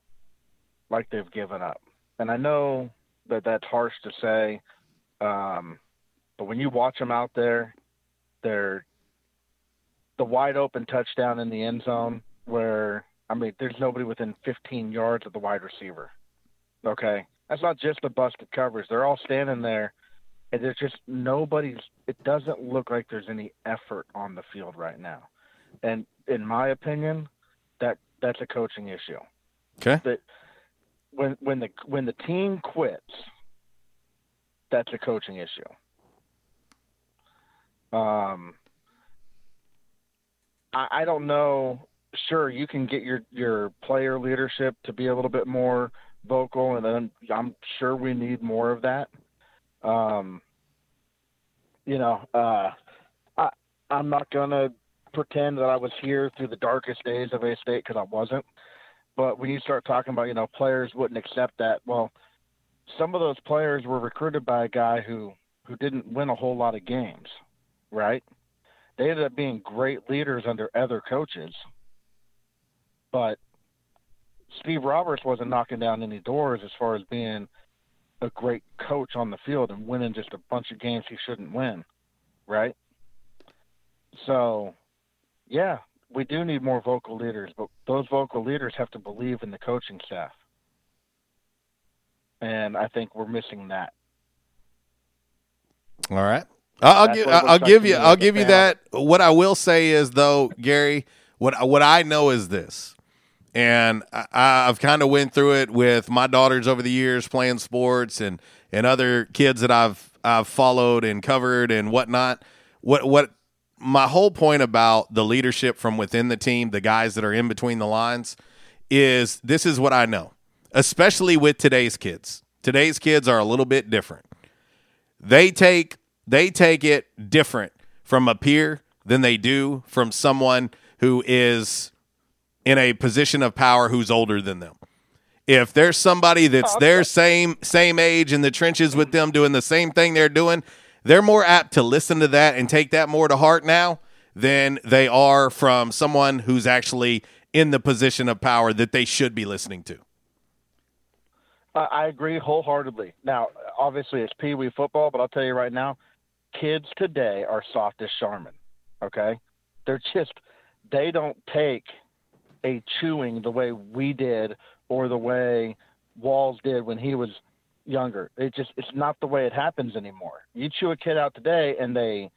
like they've given up, and I know that that's harsh to say. Um, but when you watch them out there, they're the wide open touchdown in the end zone where I mean, there's nobody within 15 yards of the wide receiver. Okay, that's not just the busted covers; they're all standing there, and there's just nobody's. It doesn't look like there's any effort on the field right now, and in my opinion, that that's a coaching issue. Okay. That when when the when the team quits, that's a coaching issue. Um, I, I don't know. Sure, you can get your your player leadership to be a little bit more vocal, and then I'm sure we need more of that. Um, you know, uh, I I'm not gonna pretend that I was here through the darkest days of A State because I wasn't. But when you start talking about, you know, players wouldn't accept that, well, some of those players were recruited by a guy who who didn't win a whole lot of games, right? They ended up being great leaders under other coaches. But Steve Roberts wasn't knocking down any doors as far as being a great coach on the field and winning just a bunch of games he shouldn't win, right? So, yeah, we do need more vocal leaders, but those vocal leaders have to believe in the coaching staff. And I think we're missing that. All right. I'll, I'll give I'll give you I'll give you that. What I will say is though, Gary, what what I know is this, and I, I've kind of went through it with my daughters over the years playing sports and and other kids that I've I've followed and covered and whatnot. What what my whole point about the leadership from within the team, the guys that are in between the lines, is this is what I know, especially with today's kids. Today's kids are a little bit different they take they take it different from a peer than they do from someone who is in a position of power who's older than them. If there's somebody that's oh, their same same age in the trenches with mm-hmm. them doing the same thing they're doing, they're more apt to listen to that and take that more to heart now than they are from someone who's actually in the position of power that they should be listening to. I I agree wholeheartedly. Now, obviously, it's pee wee football, but I'll tell you right now, kids today are soft as Charmin. Okay, they're just they don't take a chewing the way we did or the way Walls did when he was younger. It just it's not the way it happens anymore. You chew a kid out today, and they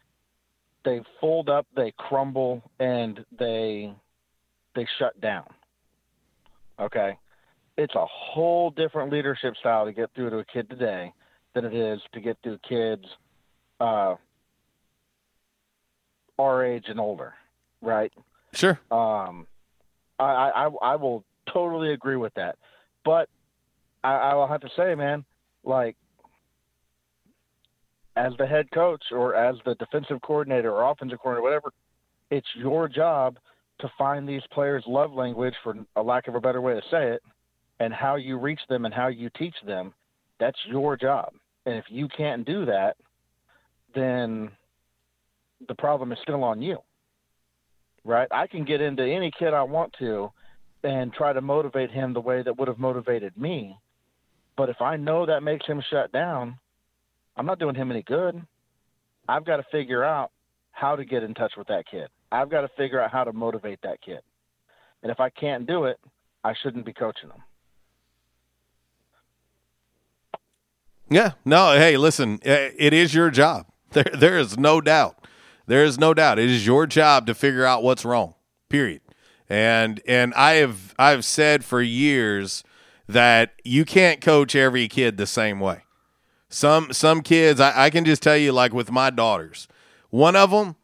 they fold up, they crumble, and they they shut down. Okay it's a whole different leadership style to get through to a kid today than it is to get through kids uh, our age and older, right? Sure. Um, I, I I will totally agree with that, but I, I will have to say, man, like as the head coach or as the defensive coordinator or offensive coordinator, whatever, it's your job to find these players' love language, for a lack of a better way to say it, and how you reach them and how you teach them. That's your job. And if you can't do that, then the problem is still on you. Right? I can get into any kid I want to and try to motivate him the way that would have motivated me. But if I know that makes him shut down, I'm not doing him any good. I've got to figure out how to get in touch with that kid. I've got to figure out how to motivate that kid. And if I can't do it, I shouldn't be coaching them. Yeah. No, hey, listen, eh, it is your job. [laughs] There there is no doubt. There is no doubt. It is your job to figure out what's wrong. Period. And and I have I've said for years that you can't coach every kid the same way. Some some kids I, I can just tell you like with my daughters, one of them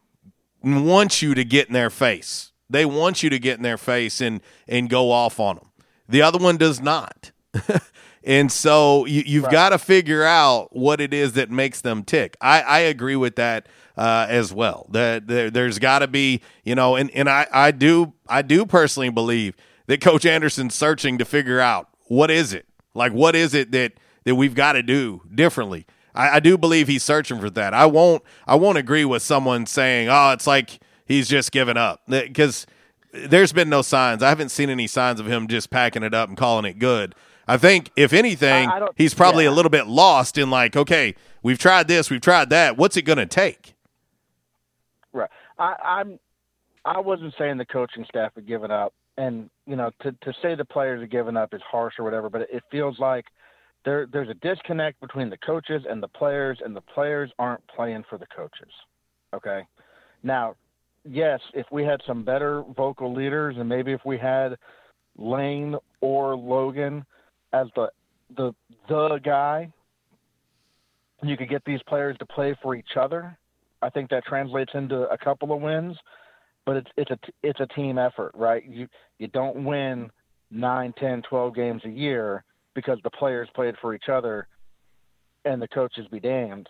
wants you to get in their face. They want you to get in their face and and go off on them. The other one does not. [laughs] and so you, you've got to figure out what it is that makes them tick. I, I agree with that uh, as well. That there, there's got to be, you know, and, and I, I do I do personally believe that Coach Anderson's searching to figure out what is it like what is it that that we've got to do differently. I, I do believe he's searching for that. I won't I won't agree with someone saying, oh, it's like he's just given up because there's been no signs. I haven't seen any signs of him just packing it up and calling it good. I think if anything, I- I he's probably yeah. a little bit lost in like, okay, we've tried this, we've tried that. What's it going to take? I, I'm. I wasn't saying the coaching staff had given up, and you know, to to say the players have given up is harsh or whatever, but it feels like there there's a disconnect between the coaches and the players, and the players aren't playing for the coaches. Okay. Now, yes, if we had some better vocal leaders, and maybe if we had Layne or Logan as the the the guy, you could get these players to play for each other. I think that translates into a couple of wins, but it's it's a it's a team effort, right? You you don't win nine, ten, twelve games a year because the players played for each other and the coaches be damned,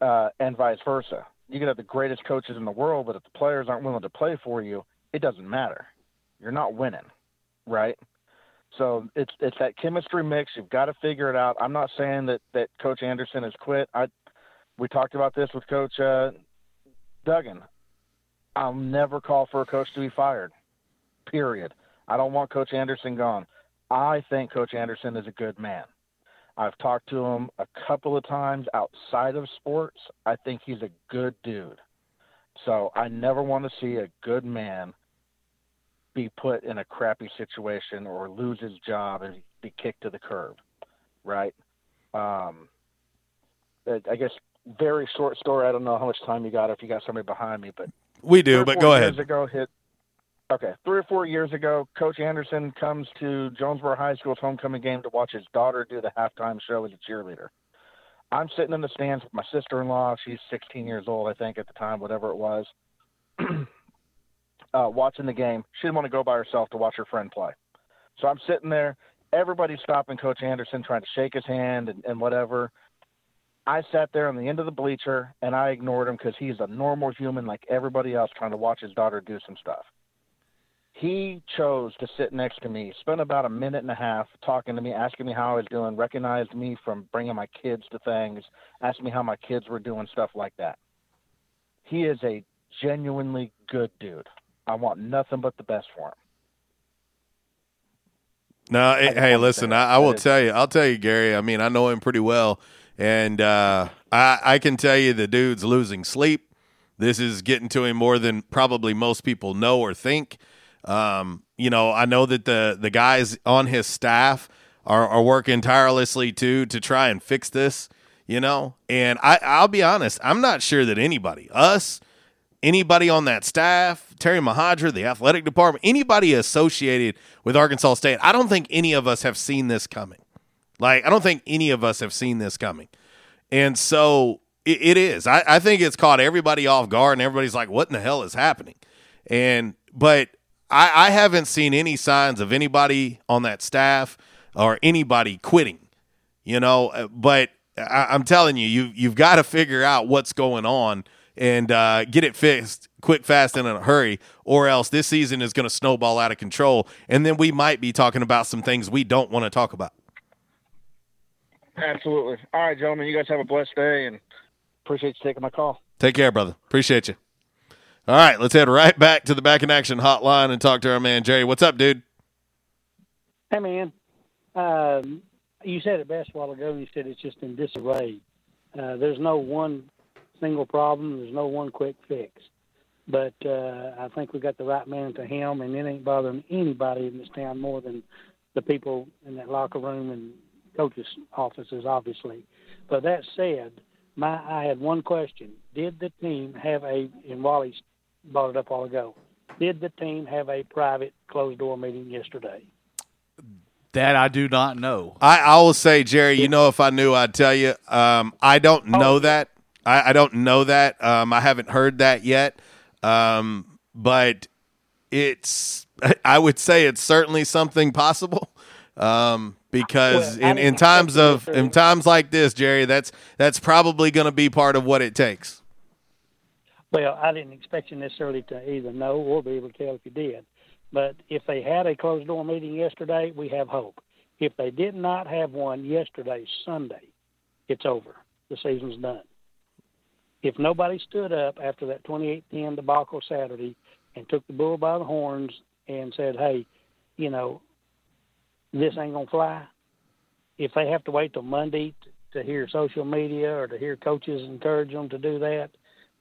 uh, and vice versa. You could have the greatest coaches in the world, but if the players aren't willing to play for you, it doesn't matter. You're not winning, right? So it's it's that chemistry mix. You've got to figure it out. I'm not saying that that Coach Anderson has quit. I we talked about this with Coach uh, Duggan. I'll never call for a coach to be fired. Period. I don't want Coach Anderson gone. I think Coach Anderson is a good man. I've talked to him a couple of times outside of sports. I think he's a good dude. So I never want to see a good man be put in a crappy situation or lose his job and be kicked to the curb, right? Um, I guess very short story. I don't know how much time you got if you got somebody behind me, but We do, but go ahead. Ago, hit. Okay, three or four years ago, Coach Anderson comes to Jonesboro High School's homecoming game to watch his daughter do the halftime show as a cheerleader. I'm sitting in the stands with my sister-in-law. She's 16 years old, I think, at the time, whatever it was. [clears throat] uh, watching the game, she didn't want to go by herself to watch her friend play. So I'm sitting there. Everybody's stopping Coach Anderson, trying to shake his hand and, and whatever. I sat there on the end of the bleacher and I ignored him because he's a normal human like everybody else trying to watch his daughter do some stuff. He chose to sit next to me, spent about a minute and a half talking to me, asking me how I was doing, recognized me from bringing my kids to things, asked me how my kids were doing, stuff like that. He is a genuinely good dude. I want nothing but the best for him. No, eh, hey, listen, I, I will tell you, I'll tell you, Gary. I mean, I know him pretty well, and uh, I, I can tell you the dude's losing sleep. This is getting to him more than probably most people know or think. Um, you know, I know that the the guys on his staff are, are working tirelessly too to try and fix this. You know, and I, I'll be honest, I'm not sure that anybody, us, anybody on that staff, Terry Mohajir, the athletic department, anybody associated with Arkansas State, I don't think any of us have seen this coming. Like, I don't think any of us have seen this coming. And so it, it is. I, I think it's caught everybody off guard, and everybody's like, what in the hell is happening? And, but I, I haven't seen any signs of anybody on that staff or anybody quitting, you know, uh, but I, I'm telling you, you, you've got to figure out what's going on and uh, get it fixed quick, fast, and in a hurry, or else this season is going to snowball out of control. And then we might be talking about some things we don't want to talk about. Absolutely. All right, gentlemen, you guys have a blessed day and appreciate you taking my call. Take care, brother. Appreciate you. All right, let's head right back to the back in action hotline and talk to our man Jerry. What's up, dude? Hey, man. Um, you said it best a while ago. You said it's just in disarray. Uh, there's no one single problem. There's no one quick fix. But uh, I think we got the right man at the helm, and it ain't bothering anybody in this town more than the people in that locker room and coaches' offices, obviously. But that said, my I had one question: Did the team have a? And Wally brought it up a while ago. Did the team have a private closed door meeting yesterday? That I do not know. I, I will say, Jerry, you know, if I knew, I'd tell you. Um, I don't know that. I, I don't know that. Um, I haven't heard that yet. Um, but it's, [laughs] I would say it's certainly something possible. Um, because Well, in, in times of in times like this, Jerry, that's that's probably going to be part of what it takes. Well, I didn't expect you necessarily to either know or be able to tell if you did. But if they had a closed door meeting yesterday, we have hope. If they did not have one yesterday, Sunday, it's over. The season's done. If nobody stood up after that 28-10 debacle Saturday and took the bull by the horns and said, "Hey, you know, this ain't gonna fly," if they have to wait till Monday t- to hear social media or to hear coaches encourage them to do that,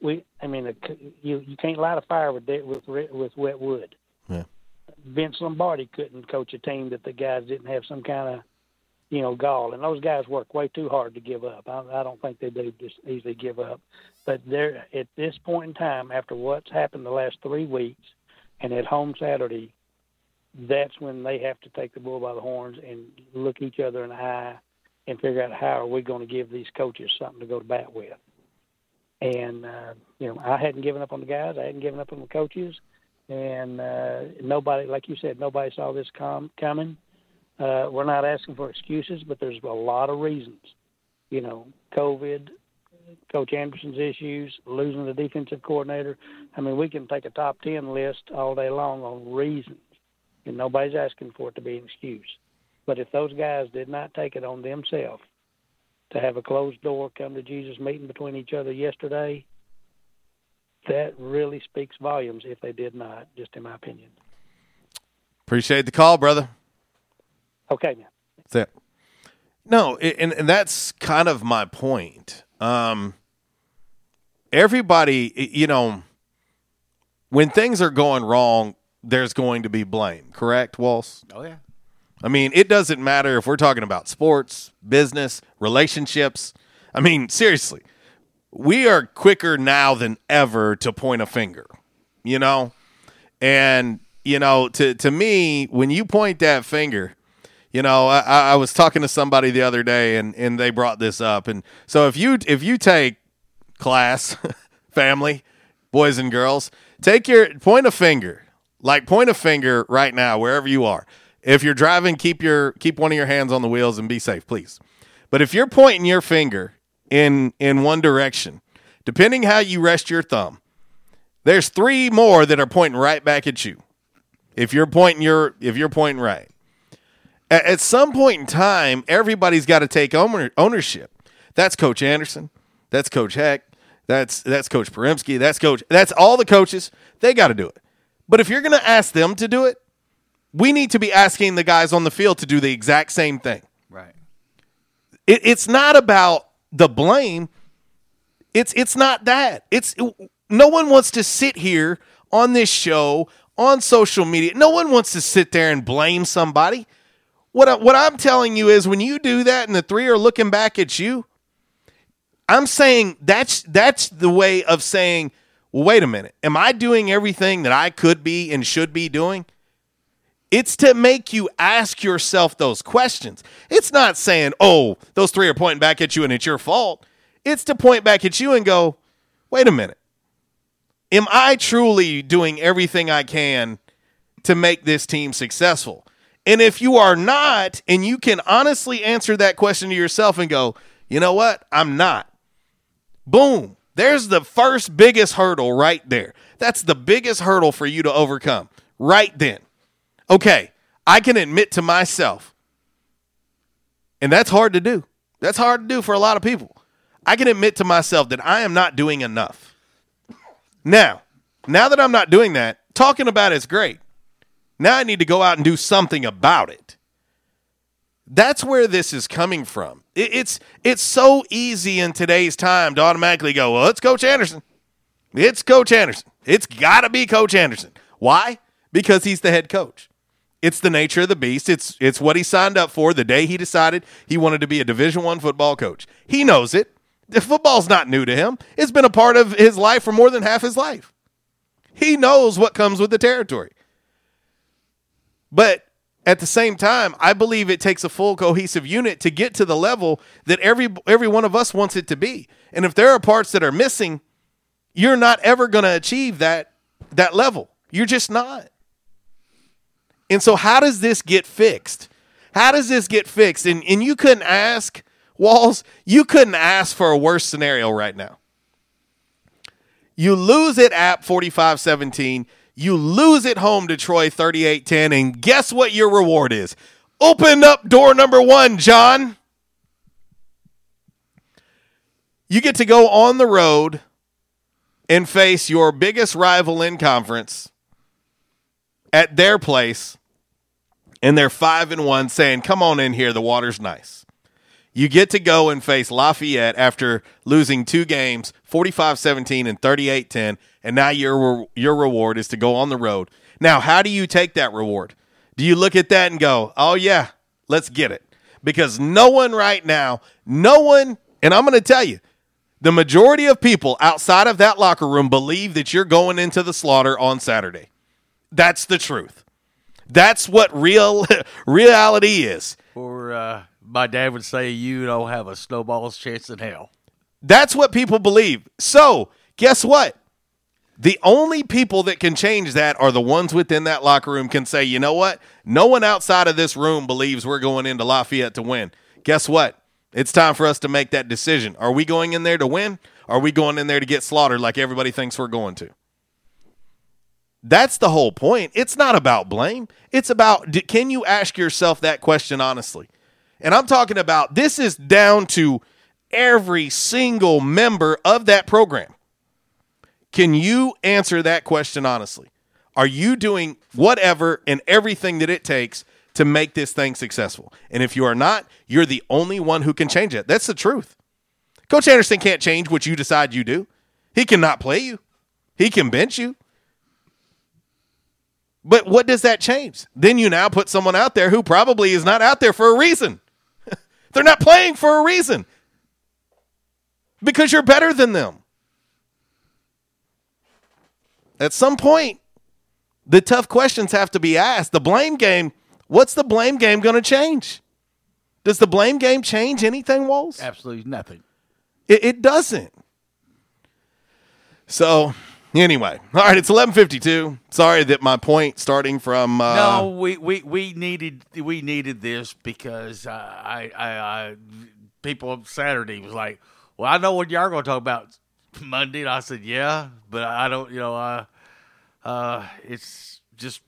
we I mean a c- you you can't light a fire with that, with with wet wood. Yeah. Vince Lombardi couldn't coach a team that the guys didn't have some kind of you know gall, and those guys work way too hard to give up. I, I don't think they do just easily give up, but they're at this point in time after what's happened the last three weeks, and at home Saturday, that's when they have to take the bull by the horns and look each other in the eye and figure out how are we going to give these coaches something to go to bat with. And uh, you know, I hadn't given up on the guys. I hadn't given up on the coaches, and uh, nobody, like you said, nobody saw this com- coming. Uh, we're not asking for excuses, but there's a lot of reasons. You know, COVID, Coach Anderson's issues, losing the defensive coordinator. I mean, we can take a top ten list all day long on reasons, and nobody's asking for it to be an excuse. But if those guys did not take it on themselves to have a closed door come to Jesus meeting between each other yesterday, that really speaks volumes if they did not, just in my opinion. Appreciate the call, brother. Okay, man. That's it. No, and and that's kind of my point. Um, everybody, you know, when things are going wrong, there's going to be blame. Correct, Walls? Oh yeah. I mean, it doesn't matter if we're talking about sports, business, relationships. I mean, seriously, we are quicker now than ever to point a finger, you know? And, you know, to, to me, when you point that finger, you know, I, I was talking to somebody the other day and, and they brought this up. And so if you if you take class, [laughs] family, boys and girls, take your point a finger. Like point a finger right now, wherever you are. If you're driving, keep your keep one of your hands on the wheels and be safe, please. But if you're pointing your finger in in one direction, depending how you rest your thumb, there's three more that are pointing right back at you. If you're pointing your if you're pointing right. At, at some point in time, everybody's got to take owner, ownership. That's Coach Anderson. That's Coach Heck. That's that's Coach Perimsky. That's Coach. That's all the coaches. They got to do it. But if you're going to ask them to do it, we need to be asking the guys on the field to do the exact same thing. Right. It, it's not about the blame. It's it's not that. It's no one wants to sit here on this show on social media. No one wants to sit there and blame somebody. What I, what I'm telling you is when you do that and the three are looking back at you, I'm saying that's that's the way of saying, well, wait a minute. Am I doing everything that I could be and should be doing? It's to make you ask yourself those questions. It's not saying, oh, those three are pointing back at you and it's your fault. It's to point back at you and go, wait a minute. Am I truly doing everything I can to make this team successful? And if you are not, and you can honestly answer that question to yourself and go, you know what? I'm not. Boom. There's the first biggest hurdle right there. That's the biggest hurdle for you to overcome right then okay, I can admit to myself, and that's hard to do. That's hard to do for a lot of people. I can admit to myself that I am not doing enough. Now, now that I'm not doing that, talking about it's great. Now I need to go out and do something about it. That's where this is coming from. It- It's it's so easy in today's time to automatically go, well, it's Coach Anderson. It's Coach Anderson. It's got to be Coach Anderson. Why? Because he's the head coach. It's the nature of the beast. It's it's what he signed up for the day he decided he wanted to be a Division One football coach. He knows it. The football's not new to him. It's been a part of his life for more than half his life. He knows what comes with the territory. But at the same time, I believe it takes a full cohesive unit to get to the level that every every one of us wants it to be. And if there are parts that are missing, you're not ever going to achieve that that level. You're just not. And so how does this get fixed? How does this get fixed? And and you couldn't ask Walls, you couldn't ask for a worse scenario right now. You lose it at 45-17. You lose at home to Troy 38-10 and guess what your reward is? Open up door number 1, John. You get to go on the road and face your biggest rival in conference at their place and they're five and one saying come on in here the water's nice You get to go and face Lafayette after losing two games, 45-17 and 38-10, and now your your reward is to go on the road. Now, how do you take that reward? Do you look at that and go, "Oh yeah, let's get it." Because no one right now, no one, and I'm going to tell you, the majority of people outside of that locker room believe that you're going into the slaughter on Saturday. That's the truth. That's what real [laughs] reality is. Or uh, my dad would say, you don't have a snowball's chance in hell. That's what people believe. So, guess what? The only people that can change that are the ones within that locker room can say, you know what? No one outside of this room believes we're going into Lafayette to win. Guess what? It's time for us to make that decision. Are we going in there to win? Are we going in there to get slaughtered like everybody thinks we're going to? That's the whole point. It's not about blame. It's about can you ask yourself that question honestly? And I'm talking about this is down to every single member of that program. Can you answer that question honestly? Are you doing whatever and everything that it takes to make this thing successful? And if you are not, you're the only one who can change it. That's the truth. Coach Anderson can't change what you decide you do. He cannot play you. He can bench you. But what does that change? Then you now put someone out there who probably is not out there for a reason. They're not playing for a reason because you're better than them. At some point, the tough questions have to be asked. The blame game, what's the blame game going to change? Does the blame game change anything, Walls? Absolutely nothing. It, it doesn't. So, anyway, all right, it's eleven fifty two. Sorry that my point starting from uh, no, we, we, we needed we needed this because uh, I, I I people on Saturday was like, well, I know what y'all are going to talk about Monday. And I said, yeah, but I don't, you know, uh, uh, it's just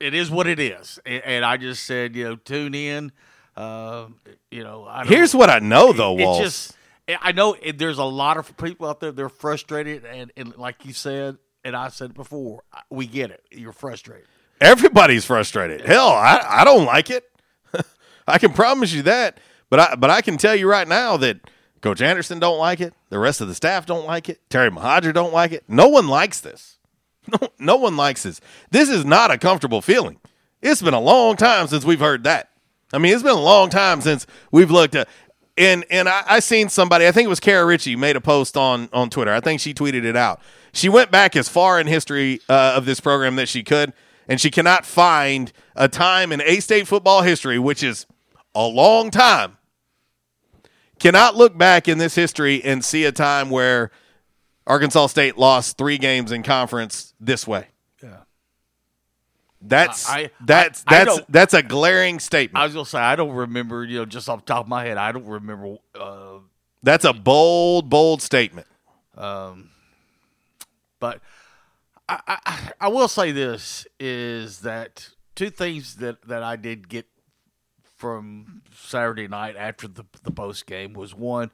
it is what it is, and, and I just said, you know, tune in. Uh, you know, I don't- Here's what I know, though, it, it Walls. just I know it, there's a lot of people out there. They're frustrated, and, and like you said, and I said before, we get it. You're frustrated. Everybody's frustrated. Hell, I, I don't like it. [laughs] I can promise you that. But I but I can tell you right now that Coach Anderson don't like it. The rest of the staff don't like it. Terry Mohajir don't like it. No one likes this. [laughs] No, no one likes this. This is not a comfortable feeling. It's been a long time since we've heard that. I mean, it's been a long time since we've looked at and and I, I seen somebody, I think it was Kara Ritchie, made a post on on Twitter. I think she tweeted it out. She went back as far in history uh, of this program that she could, and she cannot find a time in A State football history, which is a long time, cannot look back in this history and see a time where Arkansas State lost three games in conference this way. That's I- that's I- I that's that's a glaring statement. I was gonna say I don't remember. You know, just off the top of my head, I don't remember. Uh, That's a bold, bold statement. Um, but I, I, I will say this is that two things that, that I did get from Saturday night after the the post game was one,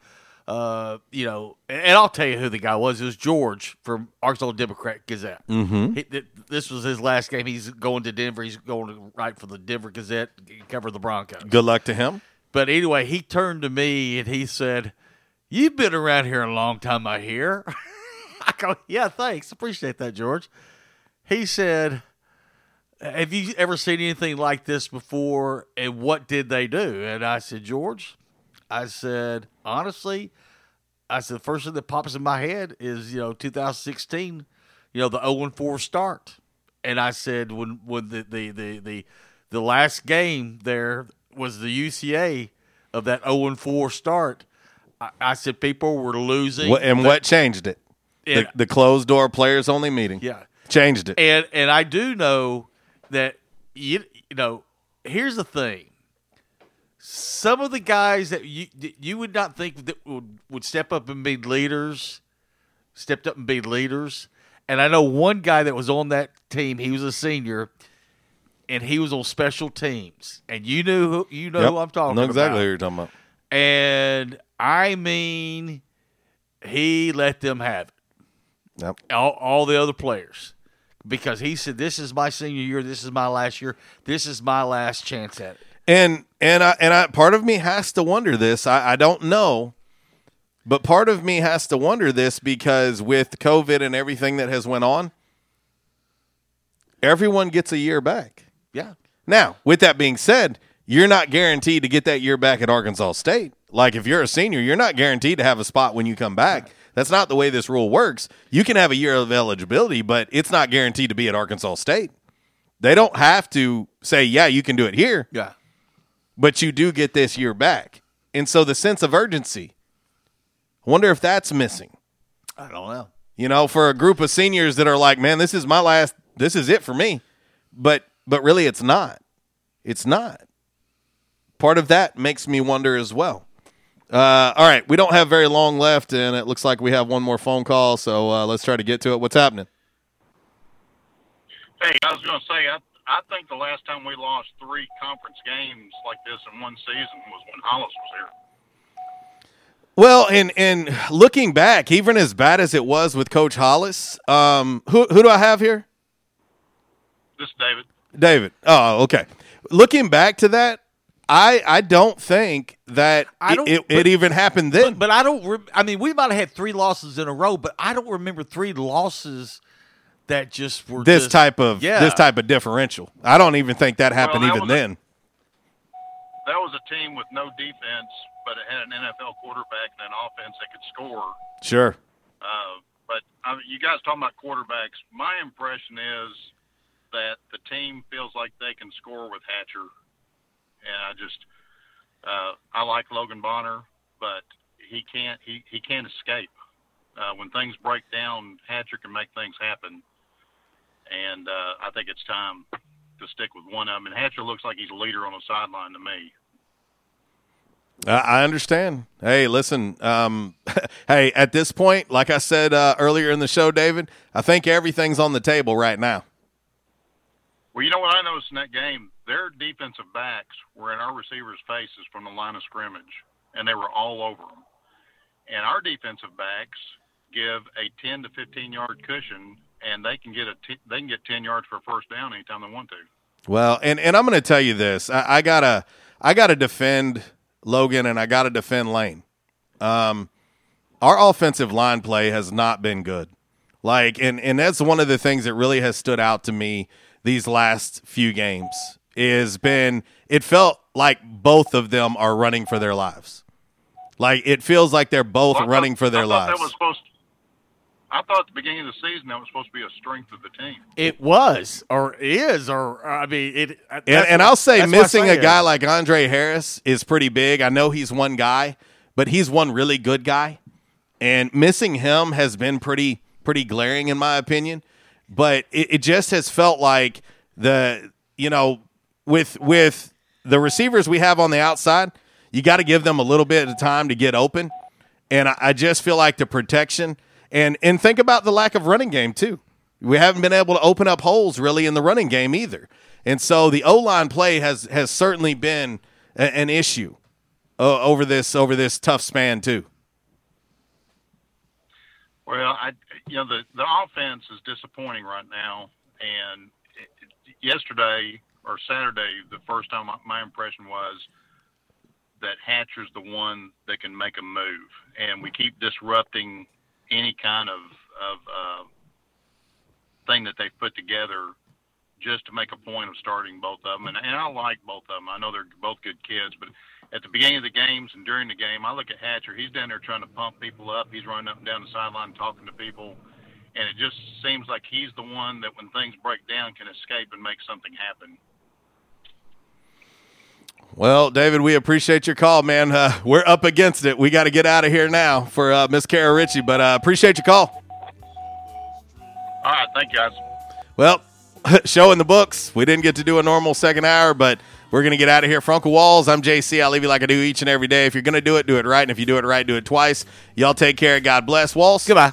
uh, you know, and, I'll tell you who the guy was. It was George from Arkansas Democrat Gazette. Mhm. He, th- this was his last game. He's going to Denver. He's going to write for the Denver Gazette, cover the Broncos. Good luck to him. But anyway, he turned to me and he said, You've been around here a long time, I hear. [laughs] I go, Yeah, thanks. Appreciate that, George. He said, Have you ever seen anything like this before? And what did they do? And I said, George, I said, honestly, I said, the first thing that pops in my head is, you know, 2016, you know, the 0 4 start. And I said, when, when the, the, the, the, the last game there was the UCA of that 0 4 start, I, I said, people were losing. What, and the- what changed it? Yeah. The, the closed door players only meeting. Yeah. Changed it. And and I do know that you you know here's the thing. Some of the guys that you that you would not think that would, would step up and be leaders, stepped up and be leaders. And I know one guy that was on that team. He was a senior, and he was on special teams. And you knew who you know Yep. who I'm talking know exactly about. who you're talking about. And I mean, he let them have it. Yep. All, all the other players. Because he said, This is my senior year. This is my last year. This is my last chance at it. And and I, and I, part of me has to wonder this. I, I don't know, but part of me has to wonder this because with COVID and everything that has went on, everyone gets a year back. Yeah. Now, with that being said, you're not guaranteed to get that year back at Arkansas State. Like if you're a senior, you're not guaranteed to have a spot when you come back. That's not the way this rule works. You can have a year of eligibility, but it's not guaranteed to be at Arkansas State. They don't have to say, yeah, you can do it here. Yeah. But you do get this year back. And so the sense of urgency, I wonder if that's missing. I don't know. You know, for a group of seniors that are like, man, this is my last, this is it for me. But but really it's not. It's not. Part of that makes me wonder as well. Uh, all right, we don't have very long left, and it looks like we have one more phone call, so uh, let's try to get to it. What's happening? Hey, I was going to say, I, I think the last time we lost three conference games like this in one season was when Hollis was here. Well, and and looking back, even as bad as it was with Coach Hollis, um, who who do I have here? This is David. David. Oh, okay. Looking back to that, I I don't think that I it, don't- it, but- it even happened then. But, but I don't. Re- I mean, we might have had three losses in a row, but I don't remember three losses that just were this just- type of yeah. this type of differential. I don't even think that happened Well, that even was a- then. That was a team with no defense, but it had an NFL quarterback and an offense that could score. Sure. Uh, but I mean, you guys talking about quarterbacks. My impression is that the team feels like they can score with Hatcher, and I just uh, I like Logan Bonner, but he can't he, he can't escape. Uh, when things break down, Hatcher can make things happen, and uh, I think it's time to stick with one of them. And Hatcher looks like he's a leader on the sideline to me. I understand. Hey, listen. Um, [laughs] hey, at this point, like I said uh, earlier in the show, David, I think everything's on the table right now. Well, you know what I noticed in that game? Their defensive backs were in our receivers' faces from the line of scrimmage, and they were all over them. And our defensive backs give a 10 to 15 yard cushion, and they can get a t- they can get 10 yards for a first down anytime they want to. Well, and, and I'm going to tell you this. I, I gotta I gotta defend Logan and I gotta defend Layne. Um, our offensive line play has not been good. Like, and and that's one of the things that really has stood out to me these last few games. Is been it felt like both of them are running for their lives. Like it feels like they're both Well, running for their I lives. That was supposed. I thought at the beginning of the season that was supposed to be a strength of the team. It was, or is, or I mean, it. Uh, and, and I'll say that's what missing a say. guy like Andre Harris is pretty big. I know he's one guy, but he's one really good guy. And missing him has been pretty pretty glaring in my opinion. But it, it just has felt like the you know, with with the receivers we have on the outside, you got to give them a little bit of time to get open. And I, I just feel like the protection and and think about the lack of running game too. We haven't been able to open up holes really in the running game either. And so the O line play has has certainly been a, an issue uh, over this over this tough span too. Well, I you know the the offense is disappointing right now, and yesterday or Saturday, the first time my, my impression was that Hatcher's the one that can make a move, and we keep disrupting any kind of of uh, thing that they've put together just to make a point of starting both of them. And, and I like both of them. I know they're both good kids, but at the beginning of the games and during the game, I look at Hatcher. He's down there trying to pump people up. He's running up and down the sideline talking to people. And it just seems like he's the one that when things break down can escape and make something happen. Well, David, we appreciate your call, man. Uh, we're up against it. We got to get out of here now for uh, Miss Kara Ritchie, but uh, appreciate your call. All right, thank you guys. Well, [laughs] show in the books. We didn't get to do a normal second hour, but we're going to get out of here. For Uncle Walls, I'm JC. I'll leave you like I do each and every day. If you're going to do it, do it right. And if you do it right, do it twice. Y'all take care. God bless. Walls. Goodbye.